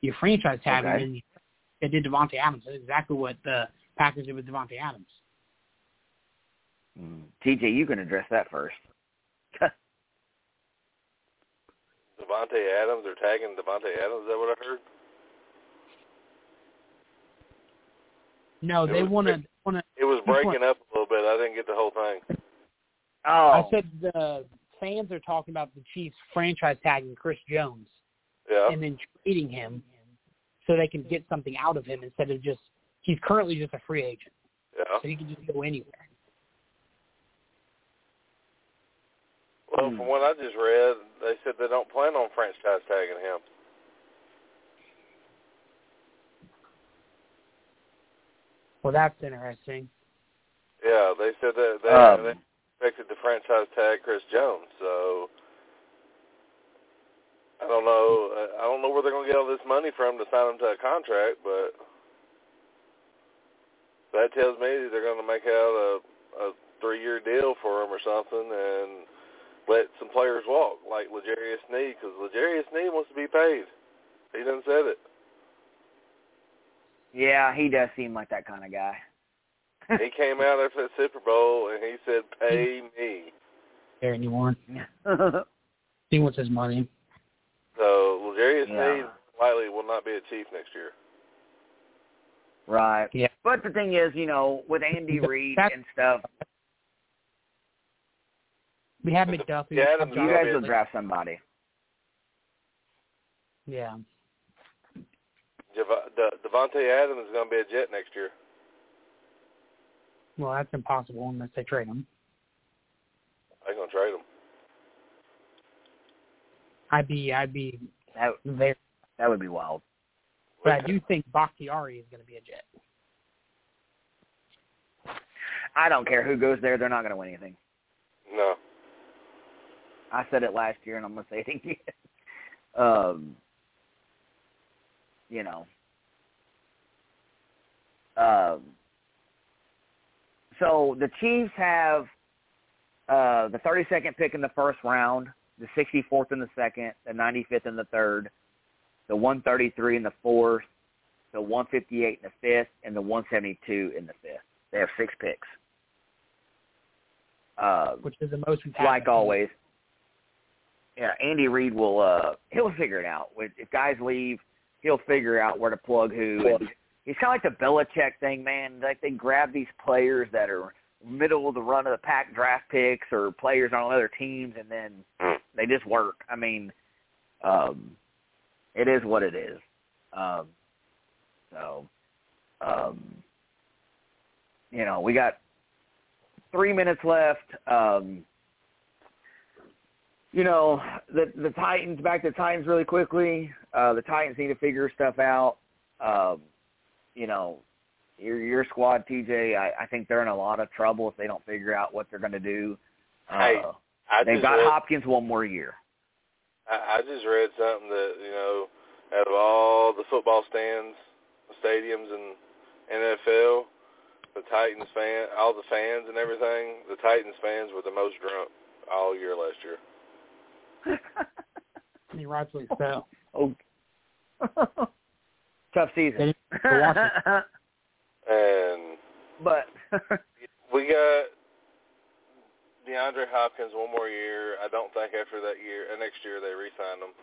You franchise tag Okay. him, and you, they did Davante Adams. That's exactly what the Packers did with Davante Adams. Mm. TJ, you can address that first. Davante Adams, they're tagging Davante Adams. Is that what I heard? No, It they was want to big. want to. It was Which one? breaking up a little bit. I didn't get the whole thing. Oh, I said the fans are talking about the Chiefs franchise tagging Chris Jones Yeah. and then trading him so they can get something out of him instead of just he's currently just a free agent, Yeah. so he can just go anywhere. Well, Hmm. from what I just read, they said they don't plan on franchise tagging him. Well, that's interesting. Yeah, they said that they, Um, they expected to franchise tag Chris Jones. So I don't know. I don't know where they're going to get all this money from to sign him to a contract, but that tells me they're going to make out a, a three-year deal for him or something and let some players walk, like L'Jarius Sneed, because L'Jarius Sneed wants to be paid. He done said it. yeah, he does seem like that kind of guy. he came out after the Super Bowl and he said, "Pay me." There anymore. He wants his money. So L'Jarius Yeah. Sneed likely will not be a Chief next year. right. Yeah. But the thing is, you know, with Andy Reid and stuff, We have McDuffie. Yeah, have you guys will draft somebody. Yeah. Jav- De- Davante Adams is going to be a Jet next year. Well, that's impossible unless they trade him. They're going to trade him. I'd be I'd be That very, that would be wild. but I do think Bakhtiari is going to be a Jet. I don't care who goes there; they're not going to win anything. No. I said it last year, and I'm going to say it again. um, you know, Um, so the Chiefs have uh, the 32nd pick in the first round, the 64th in the second, the 95th in the third, the 133 in the fourth, the 158 in the fifth, and the 172 in the fifth. They have six picks. Uh, Which is the most like always. Yeah, Andy Reid will uh he'll figure it out. If guys leave, he'll figure out where to plug who. And it's kind of like the Belichick thing, man. Like they grab these players that are middle of the run of the pack draft picks or players on other teams, and then they just work. I mean, um, it is what it is. Um, so, um, you know, we got three minutes left. Um, you know, the the Titans back to Titans really quickly. Uh, the Titans need to figure stuff out. Um, you know, your your squad, TJ. I, I think they're in a lot of trouble if they don't figure out what they're going to do. Uh, hey, I they've got read, Hopkins one more year. I, I just read something that you know, out of all the football stands, stadiums, and NFL, the Titans fan, all the fans and everything, the Titans fans were the most drunk all year last year. I mean, rightfully so. Oh, tough season. and but we got DeAndre Hopkins one more year. I don't think after that year, uh, next year they re-sign him,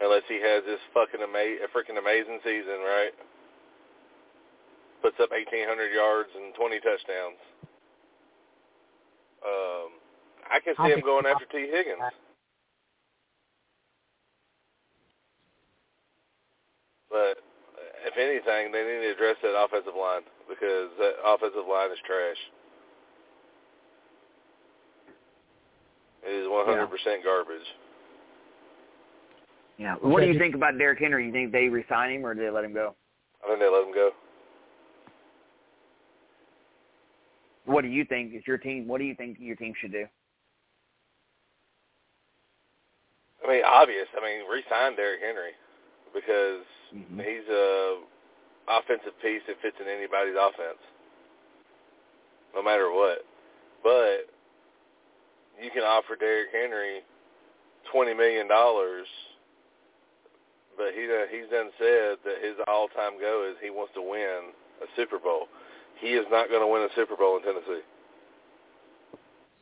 unless he has this fucking ama- a freaking amazing season, right? Puts up 1,800 yards and 20 touchdowns. Um, I can see him going after Tee Higgins. But if anything, they need to address that offensive line because that offensive line is trash. It is 100% yeah. garbage. Yeah. What do you think about Derrick Henry? You think they resign him or do they let him go? I think they let him go. What do you think is your team? What do you think your team should do? I mean, obvious. I mean, re-sign Derrick Henry because mm-hmm. he's a offensive piece that fits in anybody's offense, no matter what. But you can offer Derrick Henry twenty million dollars, but he he's done said that his all-time goal is he wants to win a Super Bowl. He is not going to win a Super Bowl in Tennessee.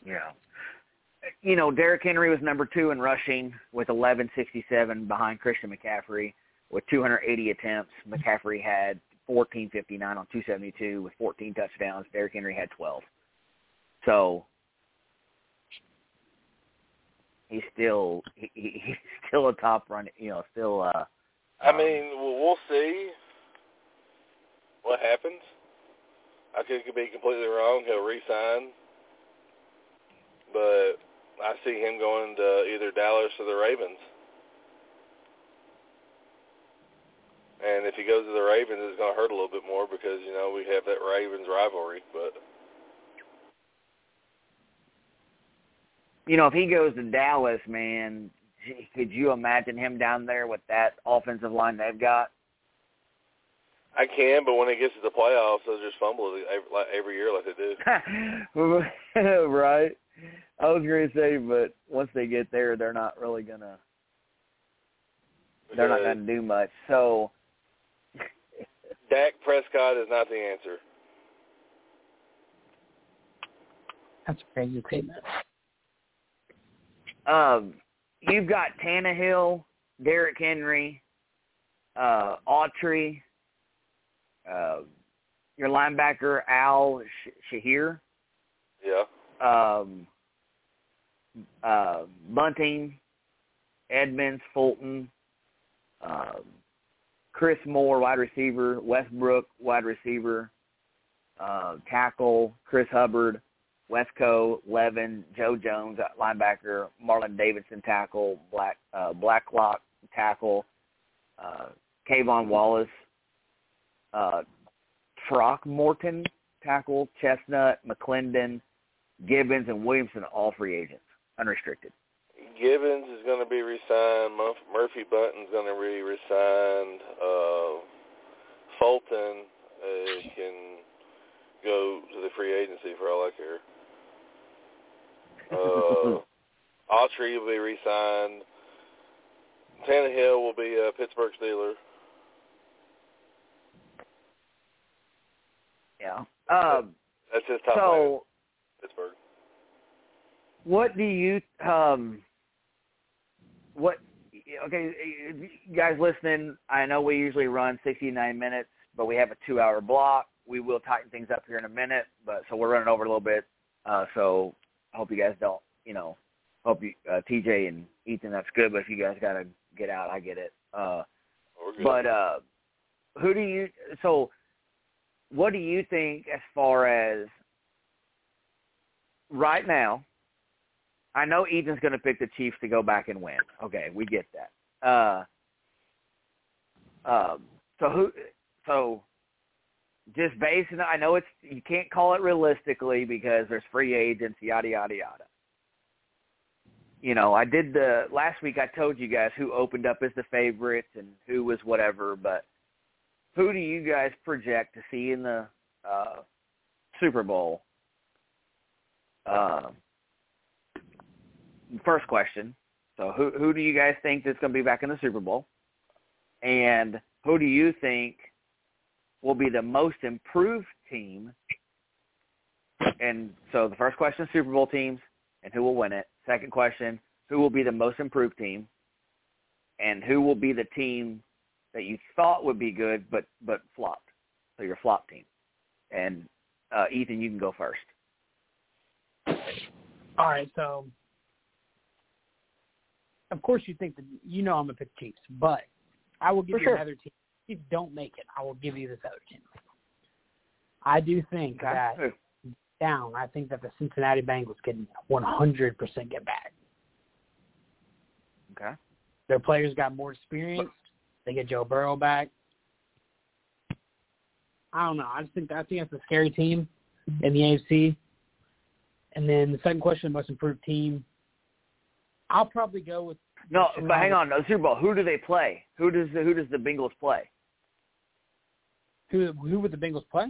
Yeah. You know, Derrick Henry was number two in rushing with 1167 behind Christian McCaffrey with 280 attempts. McCaffrey had 1459 on 272 with 14 touchdowns. Derrick Henry had 12. So he's still he, he's still a top run. You know, still. uh I um, mean, we'll see what happens. I could be completely wrong. He'll resign, but I see him going to either Dallas or the Ravens. And if he goes to the Ravens, it's going to hurt a little bit more because you know we have that Ravens rivalry. But you know, if he goes to Dallas, man, could you imagine him down there with that offensive line they've got? I can, but when it gets to the playoffs, they'll just fumble it every, every year like they do. right. I was going to say, but once they get there, they're not really gonna. They're not going to do much. So Dak Prescott is not the answer. That's a crazy statement. Um, you've got Tannehill, Derrick Henry, uh, Autry, uh, your linebacker Al Shahir. Yeah. Um, uh, Bunting, Edmonds, Fulton, um, Chris Moore, wide receiver, Westbrook, wide receiver, uh, tackle, Chris Hubbard, Wesco, Levin, Joe Jones, linebacker, Marlon Davidson, tackle, Black uh, Blacklock, tackle, uh, K'Von Wallace, uh, Throckmorton, tackle, Chestnut, McClendon, Gibbons, and Williamson, all free agents, unrestricted. Gibbons is going to be resigned. Murphy-Bunting's going to be resigned. Uh, Fulton uh, can go to the free agency for all I care. Uh, Autry will be resigned. Tannehill will be a Pittsburgh Steeler. Yeah. Um, That's his top so, player. Pittsburgh what do you um, what? Okay, guys listening. I know we usually run 69 minutes, but we have a two-hour block. We will tighten things up here in a minute, but so we're running over a little bit. Uh, so I hope you guys don't, you know, hope you, uh, TJ and Ethan, that's good. But if you guys gotta get out, I get it. Uh, but uh, who do you? So, what do you think as far as right now? I know Ethan's going to pick the Chiefs to go back and win. Okay, we get that. Uh, um, so who? So just basing, I know it's you can't call it realistically because there's free agents, yada yada yada. You know, I did the last week. I told you guys who opened up as the favorites and who was whatever, but who do you guys project to see in the uh, Super Bowl? Uh, first question. So who who do you guys think that's going to be back in the Super Bowl? And who do you think will be the most improved team? And so the first question, Super Bowl teams and who will win it. Second question, who will be the most improved team? And who will be the team that you thought would be good but but flopped? So your flop team. And uh, Ethan, you can go first. All right, so of course you think that you know I'm gonna pick Chiefs, but I will give For you sure. another team. If you don't make it, I will give you this other team. I do think that down. I think that the Cincinnati Bengals can 100% get back. Okay. Their players got more experience. They get Joe Burrow back. I don't know. I just think I think that's a scary team in the AFC. And then the second question, most improved team. I'll probably go with No, Chicago. but hang on. No, Super Bowl. Who do they play? Who does the, who does the Bengals play? who who would the Bengals play?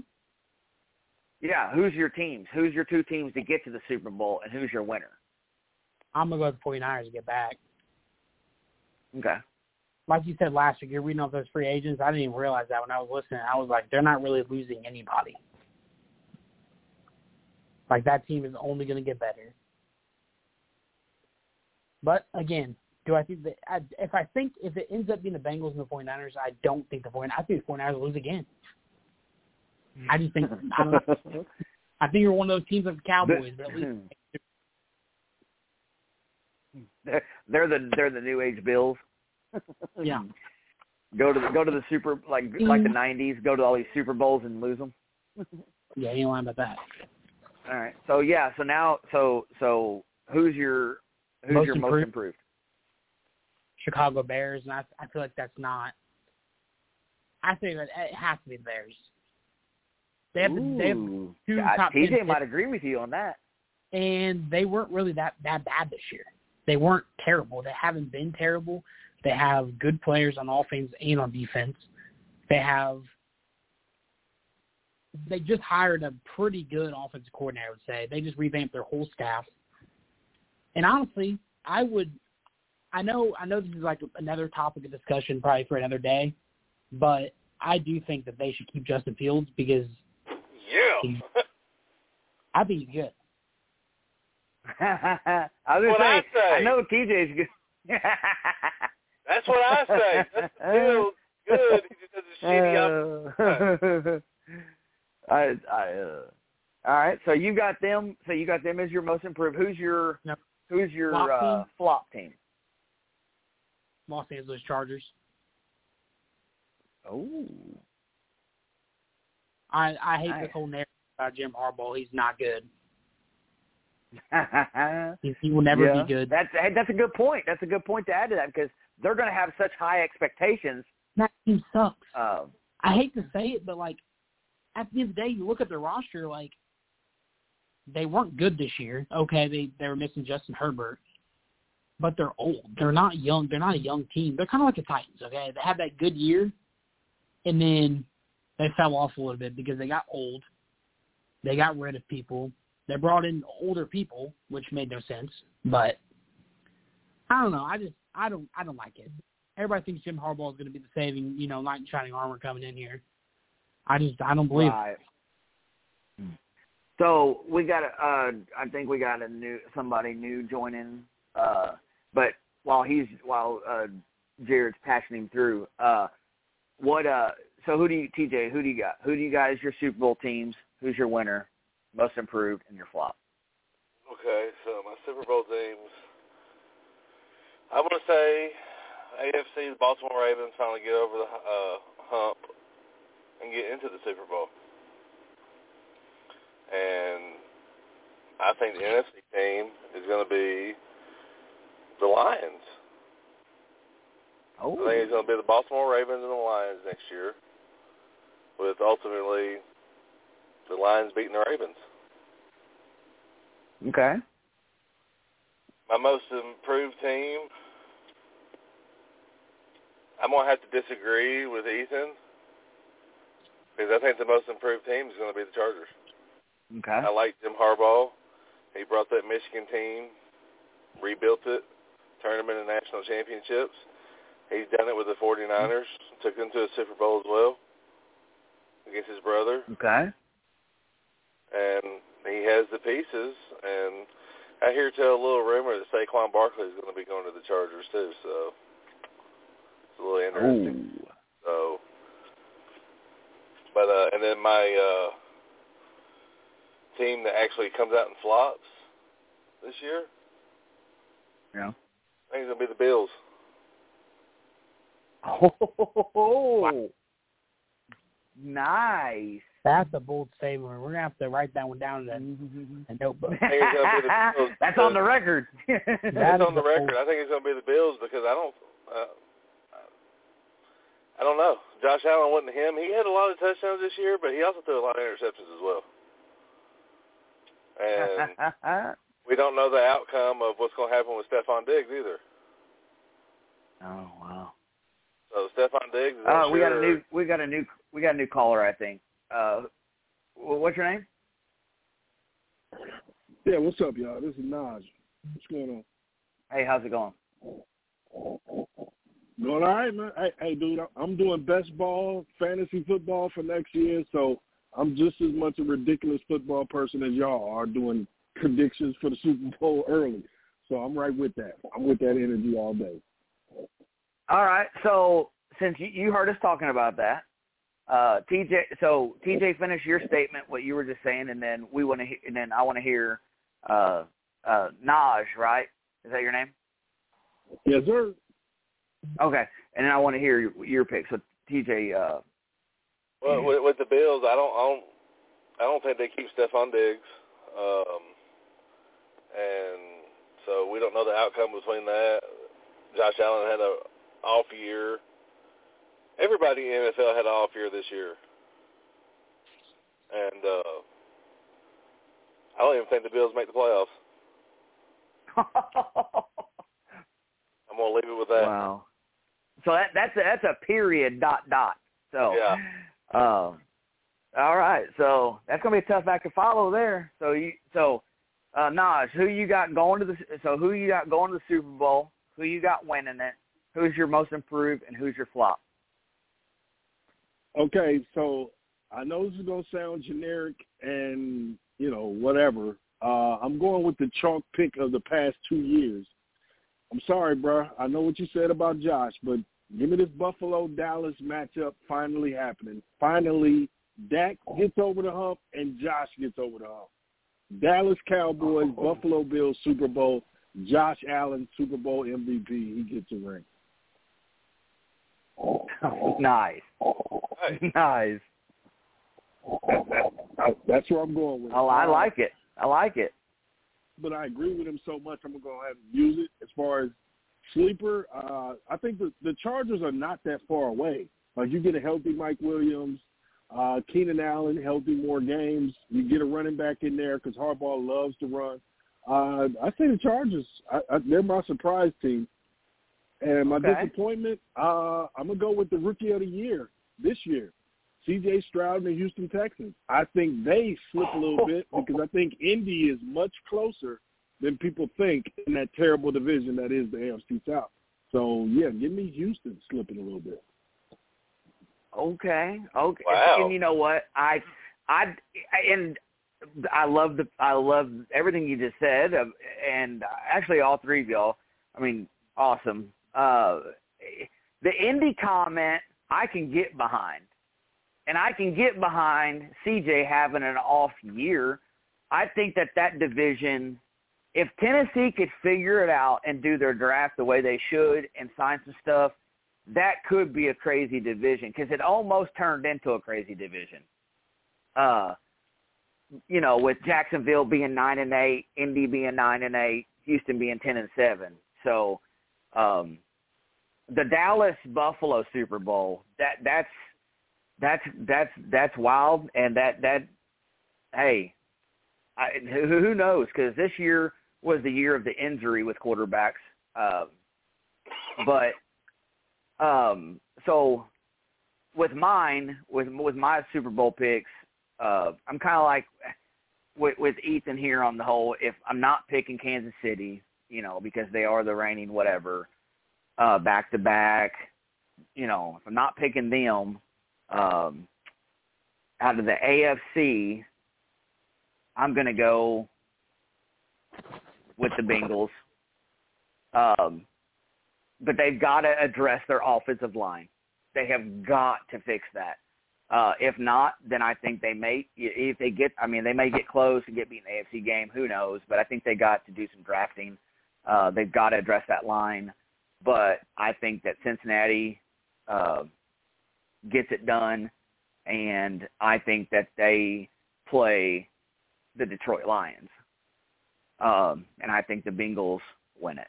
Yeah, who's your teams? Who's your two teams to get to the Super Bowl, and who's your winner? I'm gonna go with the 49ers to get back. Okay. Like you said last week, you're reading off those free agents. I didn't even realize that when I was listening. I was like, they're not really losing anybody. Like that team is only going to get better. But again, do I think that I, if I think if it ends up being the Bengals and the 49ers, I don't think the 49ers. I think the 49ers lose again. Hmm. I just think I don't. I think you're one of those teams the Cowboys, but at least hmm. Hmm. they're, they're the they're the new age Bills. yeah. Go to the go to the Super like like the '90s. Go to all these Super Bowls and lose them. Yeah, you ain't lying about that. All right. So yeah. So now so so who's your who's Most your most improved? Chicago Bears, and I I feel like that's not. I think that it has to be the Bears. They have the, they have two God, top TJ 10 might agree with you on that. and they weren't really that that bad this year. They weren't terrible. They haven't been terrible. They have good players on offense and on defense. They have they just hired a pretty good offensive coordinator, I would say. They just revamped their whole staff. And honestly, I would I know I know this is like another topic of discussion probably for another day, but I do think that they should keep Justin Fields because Yeah. I think he's good. I was What gonna I say, say. I know TJ's good. That's what I say. That's still good. He just has a shitty up. I, I, uh, all right. So you got them. So you got them as your most improved. Who's your Yep. Who's your Flop uh, team? flop team? Los Angeles Chargers. Oh, I I hate Nice. this whole narrative about Jim Harbaugh. He's not good. He, he will never be good. That's that's a good point. That's a good point to add to that because they're going to have such high expectations. That team sucks. Uh, I hate to say it, but like at the end of the day, you look at their roster, like they weren't good this year. Okay, they they were missing Justin Herbert, but they're old. They're not young. They're not a young team. They're kind of like the Titans. Okay, they had that good year, and then they fell off a little bit because they got old. They got rid of people, They brought in older people, which made no sense. But I don't know. I just I don't I don't like it. Everybody thinks Jim Harbaugh is going to be the saving, you know, knight in shining armor coming in here. I just I don't believe. Right. So we got a, uh, I think we got a new somebody new joining. Uh, but while he's while uh, Jared's passing him through, uh, what uh, so who do you TJ? Who do you got? Who do you guys your Super Bowl teams? Who's your winner, most improved, and your flop? Okay, so my Super Bowl teams. I'm gonna say AFC's Baltimore Ravens finally get over the uh, hump and get into the Super Bowl. And I think the NFC team is going to be the Lions. Oh. I think it's going to be the Baltimore Ravens and the Lions next year, with ultimately the Lions beating the Ravens. Okay. My most improved team, I'm going to have to disagree with Ethan because I think the most improved team is going to be the Chargers. Okay. I like Jim Harbaugh. He brought that Michigan team, rebuilt it, them into national championships. He's done it with the 49ers, took them to a Super Bowl as well against his brother. Okay. And he has the pieces. And I hear tell a little rumor that Saquon Barkley is going to be going to the Chargers too. So it's a little interesting. Ooh. So, but uh, and then my uh, team that actually comes out and flops this year, Yeah. I think it's gonna be the Bills. Oh. Nice. That's a bold statement. We're gonna have to write that one down in a, a notebook. think it's gonna be the Bills That's on the record. That's on the record. bold- I think it's gonna be the Bills because I don't. Uh, I don't know. Josh Allen wasn't him. He had a lot of touchdowns this year, but he also threw a lot of interceptions as well. And we don't know the outcome of what's going to happen with Stefon Diggs either. oh wow. So Stefon Diggs. Is Uh, we got a new we got a new we got a new caller I think. Uh, what's your name? Yeah, what's up, y'all? This is Naj. What's going on? Hey, how's it going? Going all right, man. Hey, hey, dude, I'm- I'm doing best ball fantasy football for next year, so I'm just as much a ridiculous football person as y'all are doing predictions for the Super Bowl early. So I'm right with that. I'm with that energy all day. All right. So since you, you heard us talking about that, uh, TJ. So TJ, finish your statement, what you were just saying, and then we want to, he- and then I want to hear uh, uh, Naj. Right? Is that your name? Yes, sir. Okay. And then I want to hear your, your pick. So TJ. Uh, Well, with, with the Bills, I don't, I don't, I don't think they keep Stefon Diggs, um, and so we don't know the outcome between that. Josh Allen had a off year. Everybody in the NFL had an off year this year, and uh, I don't even think the Bills make the playoffs. I'm gonna leave it with that. wow. So that that's a, that's a period dot dot. So Yeah. Um, all right, so that's gonna be a tough act to follow there. So you, so uh, Naj, who you got going to the? So who you got going to the Super Bowl? Who you got winning it? Who's your most improved and who's your flop? Okay, so I know this is gonna sound generic and you know whatever. Uh, I'm going with the chalk pick of the past two years. I'm sorry, bro. I know what you said about Josh, but give me this Buffalo Dallas matchup finally happening. Finally, Dak gets over the hump and Josh gets over the hump. Dallas Cowboys, Buffalo Bills Super Bowl, Josh Allen Super Bowl MVP. He gets a ring. nice, Hey, nice. That, that, that's where I'm going with. it. Oh, I like it. I like it. but I agree with him so much. I'm gonna go ahead and use it as far as sleeper. Uh, I think the the Chargers are not that far away. Like you get a healthy Mike Williams, uh, Keenan Allen, healthy more games. You get a running back in there because Harbaugh loves to run. Uh, I say the Chargers. I, I, they're my surprise team. And my Okay. disappointment, uh, I'm gonna go with the rookie of the year this year, C.J. Stroud and the Houston Texans. I think they slip a little bit because I think Indy is much closer than people think in that terrible division that is the AFC South. So yeah, give me Houston slipping a little bit. Okay, okay. Wow. And you know what? I, I, and I love the I love everything you just said, uh, and actually all three of y'all. I mean, awesome. Uh, the indie comment I can get behind, and I can get behind CJ having an off year. I think that that division, if Tennessee could figure it out and do their draft the way they should and sign some stuff, that could be a crazy division because it almost turned into a crazy division. Uh, you know, with Jacksonville being nine and eight, Indy being nine and eight, Houston being ten and seven. So, um, the Dallas Buffalo Super Bowl that that's that's that's that's wild, and that that hey, I, who, knows? Because this year was the year of the injury with quarterbacks. Um, but um, so with mine, with with my Super Bowl picks, uh, I'm kind of like with, with Ethan here on the whole. If I'm not picking Kansas City, you know, because they are the reigning whatever, uh, back to back, you know, if I'm not picking them, um, out of the AFC, I'm going to go with the Bengals. Um, but they've got to address their offensive line. They have got to fix that. Uh, if not, then I think they may. If they get, I mean, they may get close and get beat in the AFC game. Who knows? But I think they got to do some drafting. Uh, they've got to address that line. But I think that Cincinnati uh, gets it done, and I think that they play the Detroit Lions, um, and I think the Bengals win it.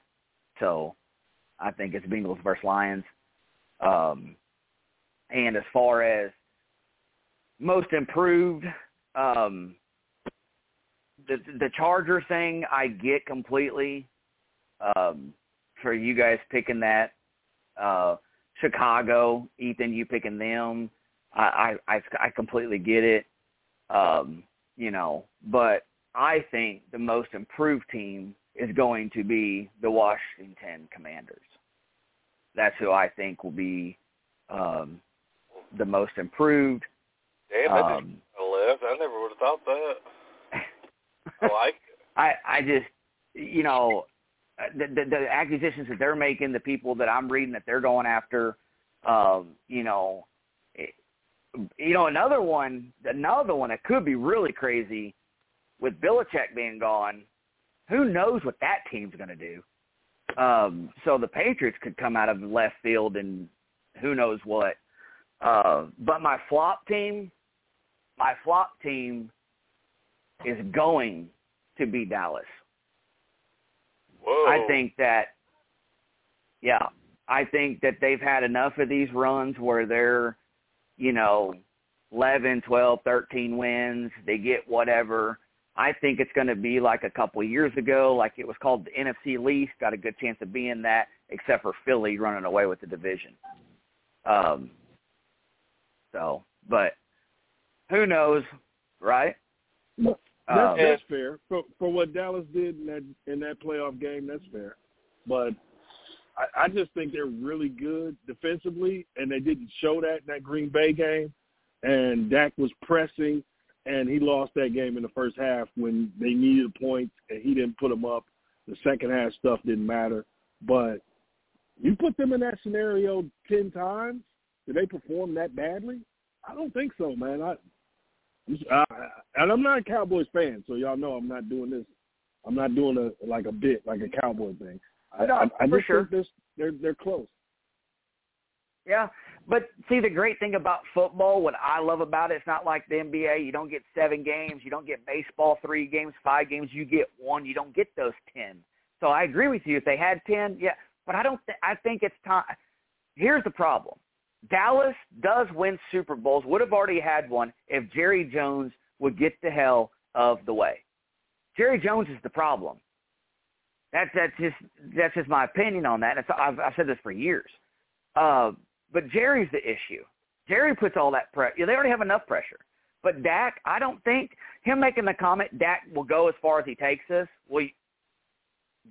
So I think it's Bengals versus Lions. Um, and as far as most improved, um, the the Charger thing, I get completely. Um, for you guys picking that, uh, Chicago, Ethan, you picking them, I I I completely get it. Um, you know, but I think the most improved team is going to be the Washington Commanders. That's who I think will be um, the most improved. Damn, that Um, left. I never would have thought that. I like. I I just you know the, the the acquisitions that they're making, the people that I'm reading that they're going after, um, you know, it, you know another one, another one that could be really crazy with Belichick being gone. Who knows what that team's going to do? Um, so the Patriots could come out of left field and who knows what. Uh, but my flop team, my flop team is going to be Dallas. Whoa. I think that, yeah, I think that they've had enough of these runs where they're, you know, 11, 12, 13 wins. They get whatever. I think it's going to be like a couple of years ago, like it was called the NFC least. Got a good chance of being that, except for Philly running away with the division. Um. So, but who knows, right? Well, That's, Um, that's fair for for what Dallas did in that in that playoff game. That's fair, but I, I just think they're really good defensively, and they didn't show that in that Green Bay game. And Dak was pressing, and he lost that game in the first half when they needed points, and he didn't put them up. The second half stuff didn't matter, but you put them in that scenario ten times, did they perform that badly? I don't think so, man. I uh, and I'm not a Cowboys fan, so y'all know I'm not doing this. I'm not doing a like a bit like a Cowboy thing. I, No, I, I just sure. think this, they're they're close. Yeah, but see the great thing about football, what I love about it, it's not like the NBA. You don't get seven games. You don't get baseball three games, five games. You get one. You don't get those ten. So I agree with you. If they had ten, yeah, but I don't. Th- I think it's time. Here's the problem: Dallas does win Super Bowls. Would have already had one if Jerry Jones would get the hell of the way. Jerry Jones is the problem. That's that's just that's just my opinion on that. It's, I've, I've said this for years. Uh, but Jerry's the issue. Jerry puts all that pressure. Yeah, they already have enough pressure. But Dak, I don't think him making the comment Dak will go as far as he takes us. Well,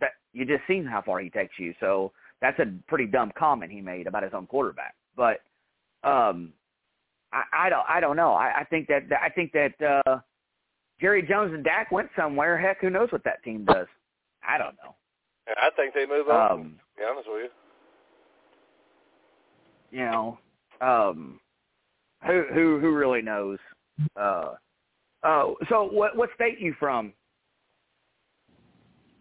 that you just seen how far he takes you. So that's a pretty dumb comment he made about his own quarterback. But um, I, I don't I don't know. I, I think that I think that uh, Jerry Jones and Dak went somewhere. Heck, who knows what that team does? I don't know. I think they move on. Um, to be honest with you. You know, um, who who who really knows? Uh, uh, so what what state you from?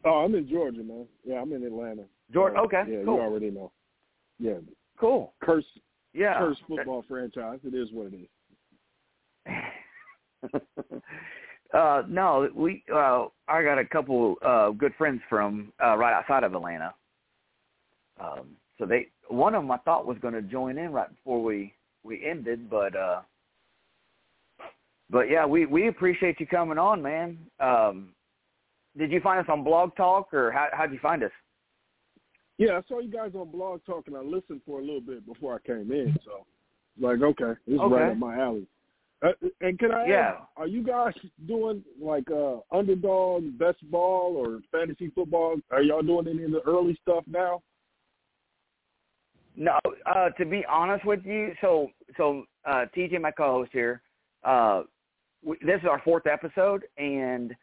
Oh, I'm in Georgia, man. Yeah, I'm in Atlanta. Georgia. Uh, okay. Yeah, cool. you already know. Yeah. Cool. Curse. Yeah. Curse football franchise. It is what it is. uh, no, we. Uh, I got a couple uh, good friends from uh, right outside of Atlanta. Um, so they, one of them I thought was going to join in right before we we ended, but uh, but yeah, we we appreciate you coming on, man. Um, did you find us on Blog Talk, or how how'd you find us? Yeah, I saw you guys on Blog Talk, and I listened for a little bit before I came in. So, like, okay, this is okay. right up my alley. Uh, and can I yeah. ask, are you guys doing like uh underdog, best ball, or fantasy football? Are y'all doing any of the early stuff now? No, uh, to be honest with you, so so uh, TJ, my co-host here, uh, we, this is our fourth episode, and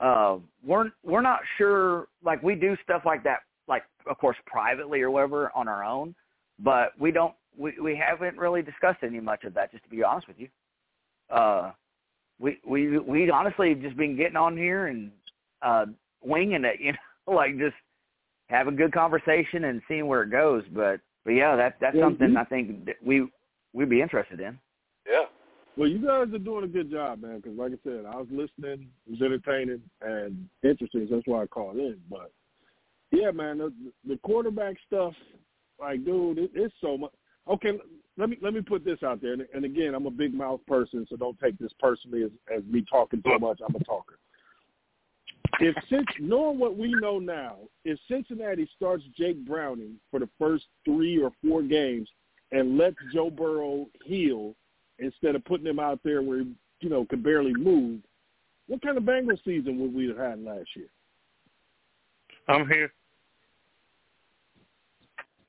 uh, we're we're not sure. Like we do stuff like that, like of course privately or whatever on our own, but we don't. We we haven't really discussed any much of that. Just to be honest with you, uh, we we we honestly just been getting on here and uh, winging it, you know, like just having good conversation and seeing where it goes, but. But yeah, that that's yeah, something you, I think that we we'd be interested in. Yeah. Well, you guys are doing a good job, man. Because like I said, I was listening, it was entertaining and interesting. So that's why I called in. But yeah, man, the, the quarterback stuff, like, dude, it, it's so much. Okay, let me let me put this out there. And, and again, I'm a big mouth person, so don't take this personally as, as me talking too much. I'm a talker. If since knowing what we know now, if Cincinnati starts Jake Browning for the first three or four games and lets Joe Burrow heal instead of putting him out there where he, you know could barely move, what kind of Bengals season would we have had last year? I'm here.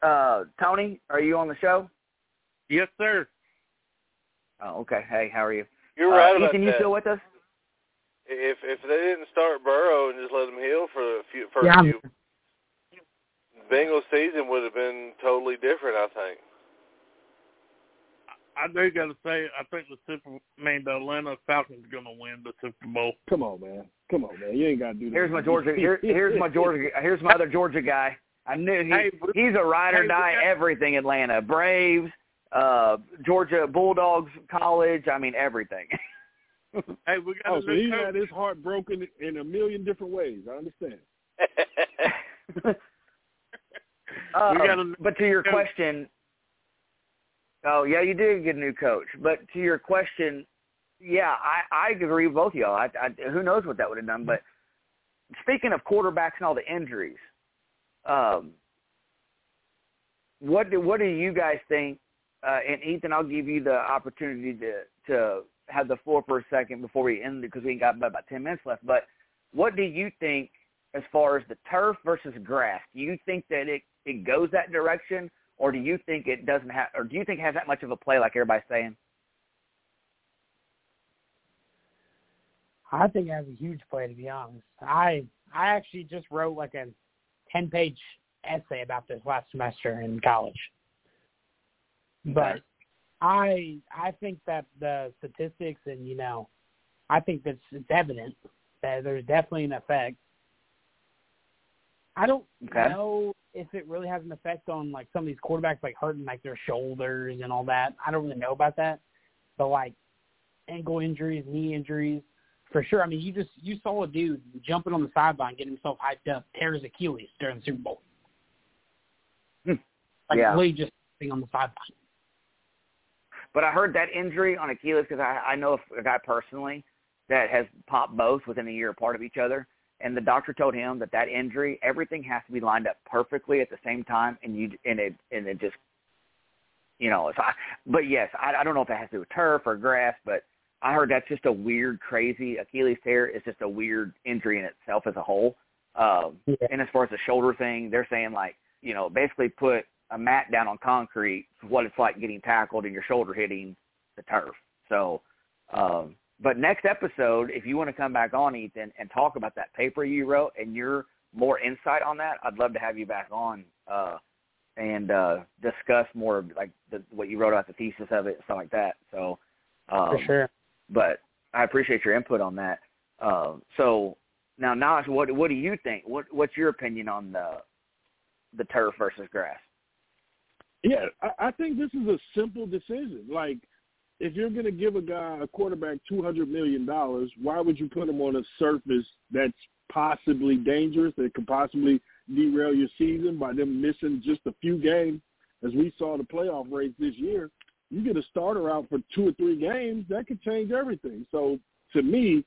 Uh, Tony, are you on the show? Yes, sir. Oh, okay. Hey, how are you? You're right uh, about Ethan, that. you still with us? If if they didn't start Burrow and just let him heal for a few first Yeah, few, Bengals season would have been totally different. I think. I do got to say, I think the Super, I mean, the Atlanta Falcons are going to win the Super Bowl. Come on, man. Come on, man. You ain't got to do that. Here's my Georgia. Here, here's my Georgia. Here's my other Georgia guy. I knew he, Hey, he's a ride or hey, we die got- everything Atlanta. Braves, uh, Georgia Bulldogs, college. I mean everything. Hey, we got Oh, a so he coach. had his heart broken in a million different ways. I understand. Uh, We got a- but to your coach. question, oh yeah, you did get a new coach. But to your question, yeah, I, I agree with both of y'all. I, I, who knows what that would have done? But speaking of quarterbacks and all the injuries, um, what do what do you guys think? Uh, and Ethan, I'll give you the opportunity to to have the floor for a second before we end because we ain't got about ten minutes left. But what do you think as far as the turf versus grass? Do you think that it it goes that direction, or do you think it doesn't have, or do you think it has that much of a play like everybody's saying? I think it has a huge play to be honest. I I actually just wrote like a ten page essay about this last semester in college. But I I think that the statistics and you know I think that it's evident that there's definitely an effect. I don't Okay. know if it really has an effect on like some of these quarterbacks like hurting like their shoulders and all that. I don't really know about that. But like ankle injuries, knee injuries, for sure. I mean, you just you saw a dude jumping on the sideline, getting himself hyped up, tear his Achilles during the Super Bowl. Hmm. Like Yeah. literally just sitting on the sideline. But I heard that injury on Achilles because I, I know a guy personally that has popped both within a year apart of each other, and the doctor told him that that injury, everything has to be lined up perfectly at the same time, and you and it and it just you know, if I, but yes, I, I don't know if it has to do with turf or grass, but I heard that's just a weird, crazy Achilles tear is just a weird injury in itself as a whole. Um, Yeah. and as far as the shoulder thing, they're saying like, you know, basically put a mat down on concrete, what it's like getting tackled and your shoulder hitting the turf. So, um, but next episode, if you want to come back on, Ethan, and talk about that paper you wrote and your more insight on that, I'd love to have you back on uh, and uh, discuss more of like the, what you wrote about the thesis of it, and stuff like that. So, um, For sure. but I appreciate your input on that. Uh, so now, Nash, what what do you think? What what's your opinion on the the turf versus grass? Yeah, I, I think this is a simple decision. Like, if you're going to give a guy a quarterback two hundred million dollars, why would you put him on a surface that's possibly dangerous that could possibly derail your season by them missing just a few games? As we saw the playoff race this year, you get a starter out for two or three games, that could change everything. So to me,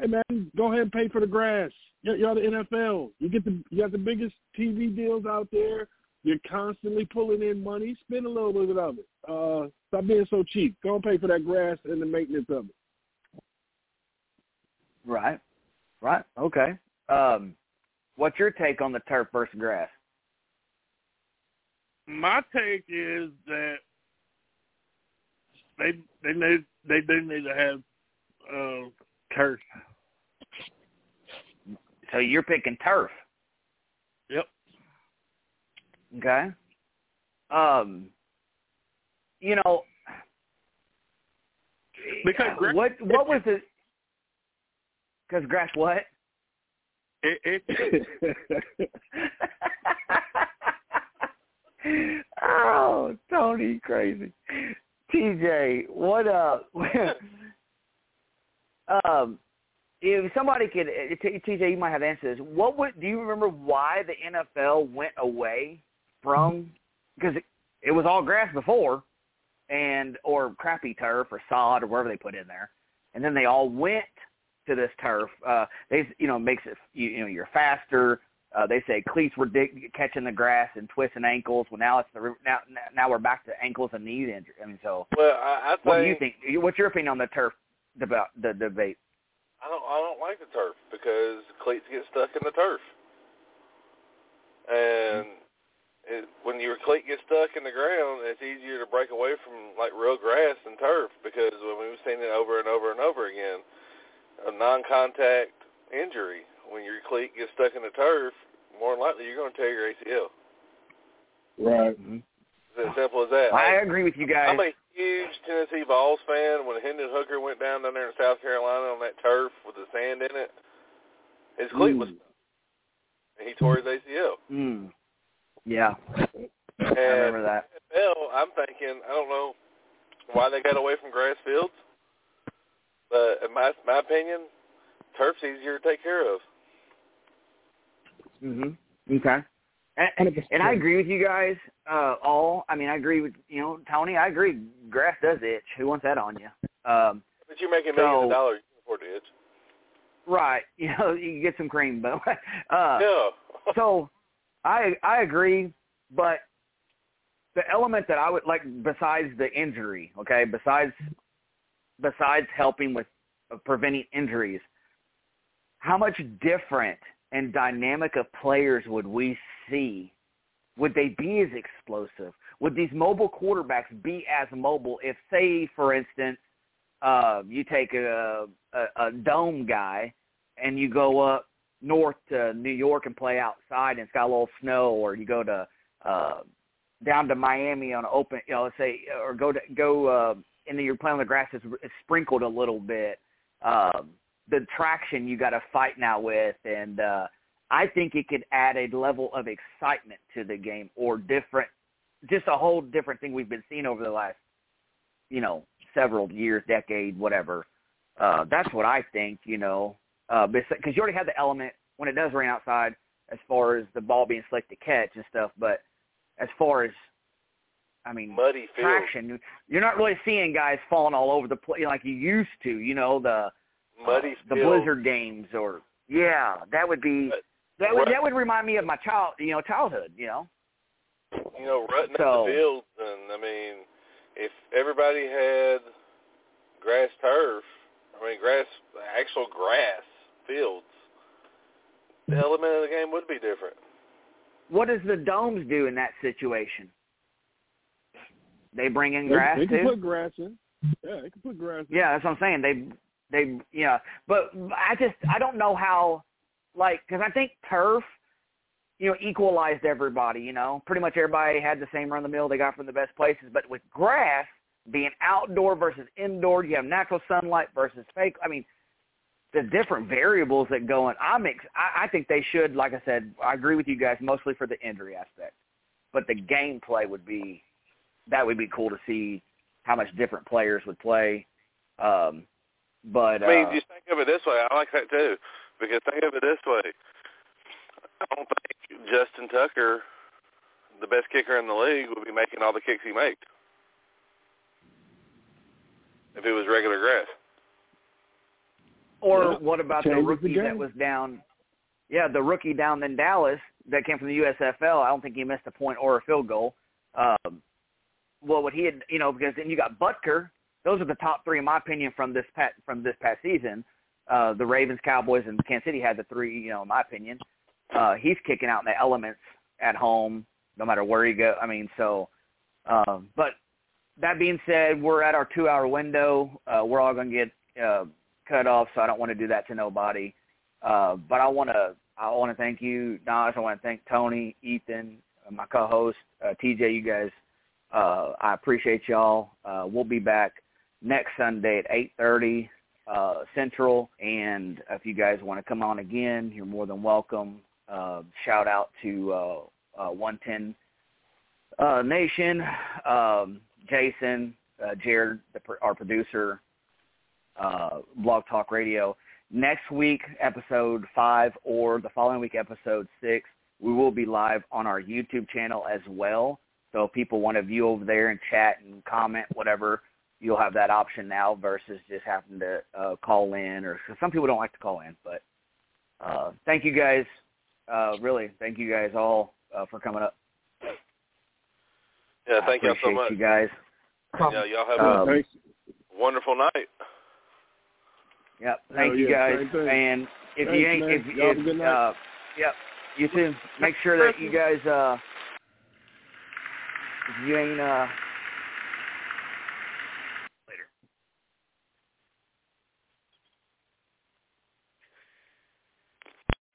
hey man, go ahead and pay for the grass. You're, the NFL. You get the you got the biggest TV deals out there. You're constantly pulling in money. Spend a little bit of it. Uh, stop being so cheap. Go and pay for that grass and the maintenance of it. Right, right, okay. Um, what's your take on the turf versus grass? My take is that they they need they do need to have uh, turf. So you're picking turf, Yep. Okay? Um, you know, Because what what was it? Because grass what? It, it oh, Tony, crazy. TJ, what uh um if somebody could uh, TJ you might have answers. What would do you remember why the NFL went away from because it, it was all grass before and or crappy turf or sod or wherever they put in there. And then they all went to this turf. Uh they you know makes it you, you know you're faster, uh, they say cleats were dig- catching the grass and twisting ankles. Well, now it's the now now we're back to ankles and knee injury. I mean, so Well, I, I think what do you think? What's your opinion on the turf about the debate? I don't I don't like the turf because cleats get stuck in the turf, and it, when your cleat gets stuck in the ground, it's easier to break away from like real grass than turf because when we've seen it over and over and over again, a non-contact injury when your cleat gets stuck in the turf, more than likely you're going to tear your ACL. Right. It's as simple as that. I agree with you guys. I'm a huge Tennessee Vols fan. When Hendon Hooker went down down there in South Carolina on that turf with the sand in it, his cleat was Mm. stuck, and he tore his ACL. Mm. Yeah, I remember that. NFL, I'm thinking, I don't know why they got away from grass fields, but in my my opinion, turf's easier to take care of. Mhm. Okay. And, and I agree with you guys uh, all. I mean, I agree with you know Tony. I agree. Grass does itch. Who wants that on you? Um, But you're making So- millions of dollars, you can afford to itch. right. You know, you can get some cream, but uh, yeah. so I I agree, but the element that I would like besides the injury, okay, besides besides helping with uh, preventing injuries, how much different and dynamic of players would we see? Would they be as explosive? Would these mobile quarterbacks be as mobile if, say, for instance, uh, you take a, a, a dome guy and you go up north to New York and play outside and it's got a little snow, or you go to uh, down to Miami on open, you know, let's say, or go to go uh, you're playing on the grass is, is sprinkled a little bit. Um, the traction you got to fight now with, and uh, I think it could add a level of excitement to the game, or different, just a whole different thing we've been seeing over the last, you know, several years, decade, whatever. Uh, that's what I think, you know, uh, because you already have the element when it does rain outside, as far as the ball being slick to catch and stuff. But as far as, I mean, Muddy field. traction, you're not really seeing guys falling all over the place like you used to. You know the Muddy uh, the field. Blizzard games, or yeah, that would be that would that would remind me of my child, you know, childhood. You know, You know, rutting So- up the fields, and I mean, if everybody had grass turf, I mean grass, actual grass fields, the element of the game would be different. What does the domes do in that situation? They bring in They, grass they can too. put grass in. Yeah, they can put grass in. Yeah, that's what I'm saying. They, they, yeah. But I just, I don't know how, like, because I think turf, you know, equalized everybody. You know, pretty much everybody had the same run of the mill. They got from the best places. But with grass being outdoor versus indoor, you have natural sunlight versus fake. I mean, the different variables that go in. I'm, ex- I, I think they should. Like I said, I agree with you guys mostly for the injury aspect, but the gameplay would be, that would be cool to see how much different players would play. Um, but I mean, uh, just think of it this way. I like that too, because think of it this way. I don't think Justin Tucker, the best kicker in the league, would be making all the kicks he makes if it was regular grass. Or Yeah. what about the Changes the rookie that was down? Yeah, the rookie down in Dallas that came from the USFL. I don't think he missed a point or a field goal. Um, well, what he had, you know, because then you got Butker. Those are the top three, in my opinion, from this pat from this past season. Uh, the Ravens, Cowboys, and Kansas City had the three, you know, in my opinion. Uh, he's kicking out in the elements at home, no matter where he go. I mean, so. Um, but that being said, we're at our two-hour window. Uh, we're all going to get uh, cut off, so I don't want to do that to nobody. Uh, but I want to I want to thank you, Nas. I want to thank Tony, Ethan, uh, my co-host, uh, TJ. You guys, uh, I appreciate y'all. Uh, we'll be back next Sunday at eight thirty uh, Central, and if you guys want to come on again, you're more than welcome. Uh, shout out to uh, uh, 110 uh, Nation, um, Jason, uh, Jared, the, our producer, uh, Blog Talk Radio. Next week, episode five, or the following week, episode six, we will be live on our YouTube channel as well. So if people want to view over there and chat and comment, whatever, you'll have that option now versus just having to uh, call in. Or cause some people don't like to call in, but uh, thank you guys. Uh, really, thank you guys all uh, for coming up. Yeah, thank y'all so much. you guys. Yeah, y'all have a Um, wonderful night. Yep. Thank you yeah, guys. And if Thanks, you ain't, man. if, Y'all if uh, yep, you too. Make sure that you guys, uh, if you ain't, uh,